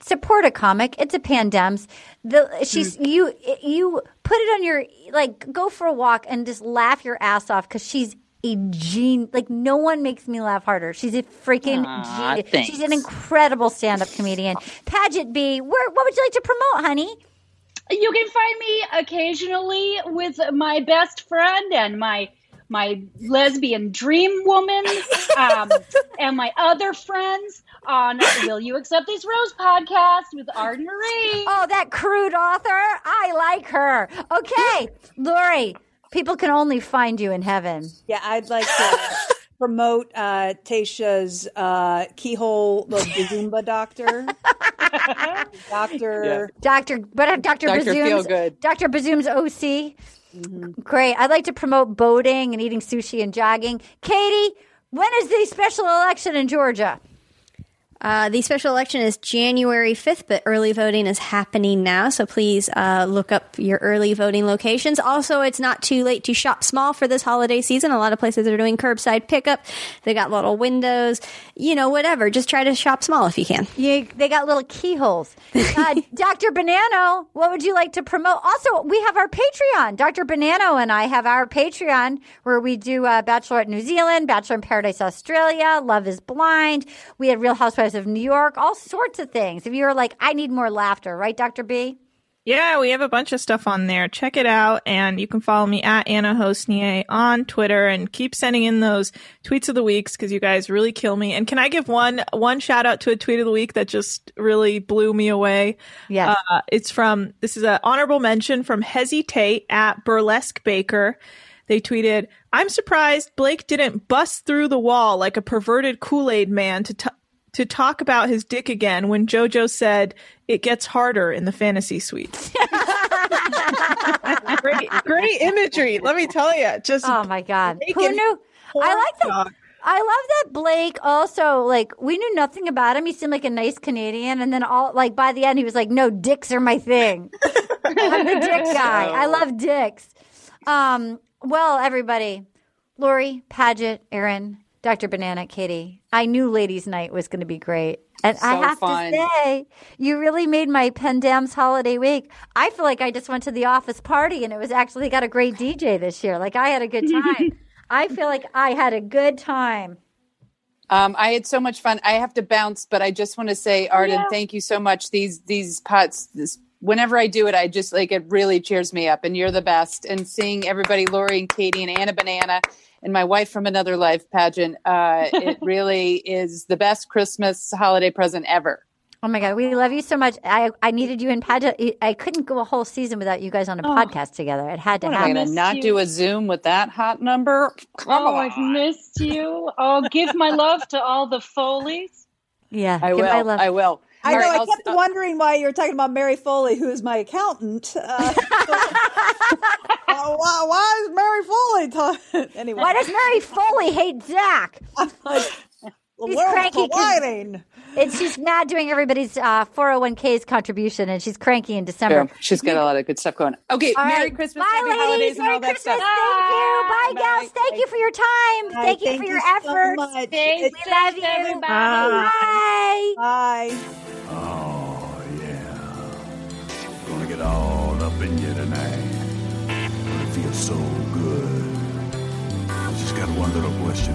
support a comic, it's a pandems. The she's you you put it on your like go for a walk and just laugh your ass off because she's a gene. Like no one makes me laugh harder. She's a freaking Aw, genius. She's an incredible stand up comedian. Paget B, where what would you like to promote, honey? You can find me occasionally with my best friend and my my lesbian dream woman um, and my other friends on Will You Accept This Rose podcast with Arden Myrin. Oh, that crude author. I like her. Okay, Lori, people can only find you in heaven. Yeah, I'd like to promote uh, Tayshia's uh, keyhole, the Zumba doctor. doctor. Doctor, but uh, Doctor Dr. Bazoom's Doctor Bazoom's OC. Great. I'd like to promote boating and eating sushi and jogging. Katie, when is the special election in Georgia? Uh, the special election is January 5th, but early voting is happening now. So please uh, look up your early voting locations. Also, it's not too late to shop small for this holiday season. A lot of places are doing curbside pickup. They got little windows, you know, whatever. Just try to shop small if you can. Yeah, they got little keyholes. Uh, Dr. Banano, what would you like to promote? Also, we have our Patreon. Dr. Banano and I have our Patreon where we do uh, Bachelorette New Zealand, Bachelor in Paradise Australia, Love is Blind. We had Real Housewives of New York, all sorts of things. If you're like, I need more laughter, right, Dr. B? Yeah, we have a bunch of stuff on there. Check it out, and you can follow me at Anna Hosnier on Twitter, and keep sending in those tweets of the weeks because you guys really kill me. And can I give one one shout out to a tweet of the week that just really blew me away? Yes. uh, it's from this is an honorable mention from Hesitate at Burlesque Baker. They tweeted, "I'm surprised Blake didn't bust through the wall like a perverted Kool Aid man to." T- to talk about his dick again when JoJo said it gets harder in the fantasy suite. great, great imagery. Let me tell you. Just oh my god, who knew? I like that. dog. I love that Blake also like we knew nothing about him. He seemed like a nice Canadian, and then all like by the end he was like, "No, dicks are my thing. I'm the dick guy. I love dicks." Um, well, everybody, Lori, Paget, Erin, Dr. Banana, Katie. I knew Ladies' Night was going to be great. And I have fun. to say, you really made my Pendam's holiday week. I feel like I just went to the office party and it was actually got a great DJ this year. Like I had a good time. I feel like I had a good time. Um, I had so much fun. I have to bounce, but I just want to say, Arden, Yeah. thank you so much. These these pots, this whenever I do it, I just like it really cheers me up. And you're the best. And seeing everybody, Lori and Katie and Anna Banana and my wife from another life Paget, uh, it really is the best Christmas holiday present ever. Oh my God, we love you so much. I I needed you in Paget. I couldn't go a whole season without you guys on a Oh. podcast together. It had to What am I happen. going to not do a Zoom with that hot number? Come oh, on. I've missed you. Oh, give my love to all the Foley's. Yeah, I give my will. love. I will. I know. I I'll- kept wondering why you were talking about Mary Foley, who is my accountant. Uh, why, why- is Mary Foley talking? Anyway, Why does Mary Foley hate Zac? The She's world's cranky colliding. It's she's not doing everybody's uh, 401k's contribution, and she's cranky in December. Sure. She's got a lot of good stuff going. Okay, All Merry right. Christmas, Bye, Happy ladies. Holidays, and Merry all that Christmas. stuff. Thank you. Bye, gals. Thank you for your time. Bye. Thank you Thank for you your so efforts. much. We It's- love you. everybody. Bye. Bye. Oh, yeah. Gonna get all up in you tonight. It feels so good. I just got one little question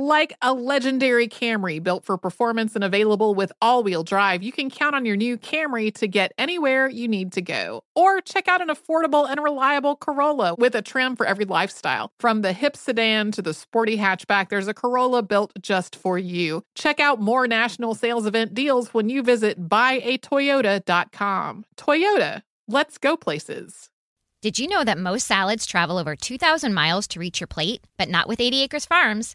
Like a legendary Camry built for performance and available with all wheel drive, you can count on your new Camry to get anywhere you need to go. Or check out an affordable and reliable Corolla with a trim for every lifestyle. From the hip sedan to the sporty hatchback, there's a Corolla built just for you. Check out more national sales event deals when you visit buyatoyota.com. Toyota, let's go places. Did you know that most salads travel over 2,000 miles to reach your plate? But not with 80 Acres Farms.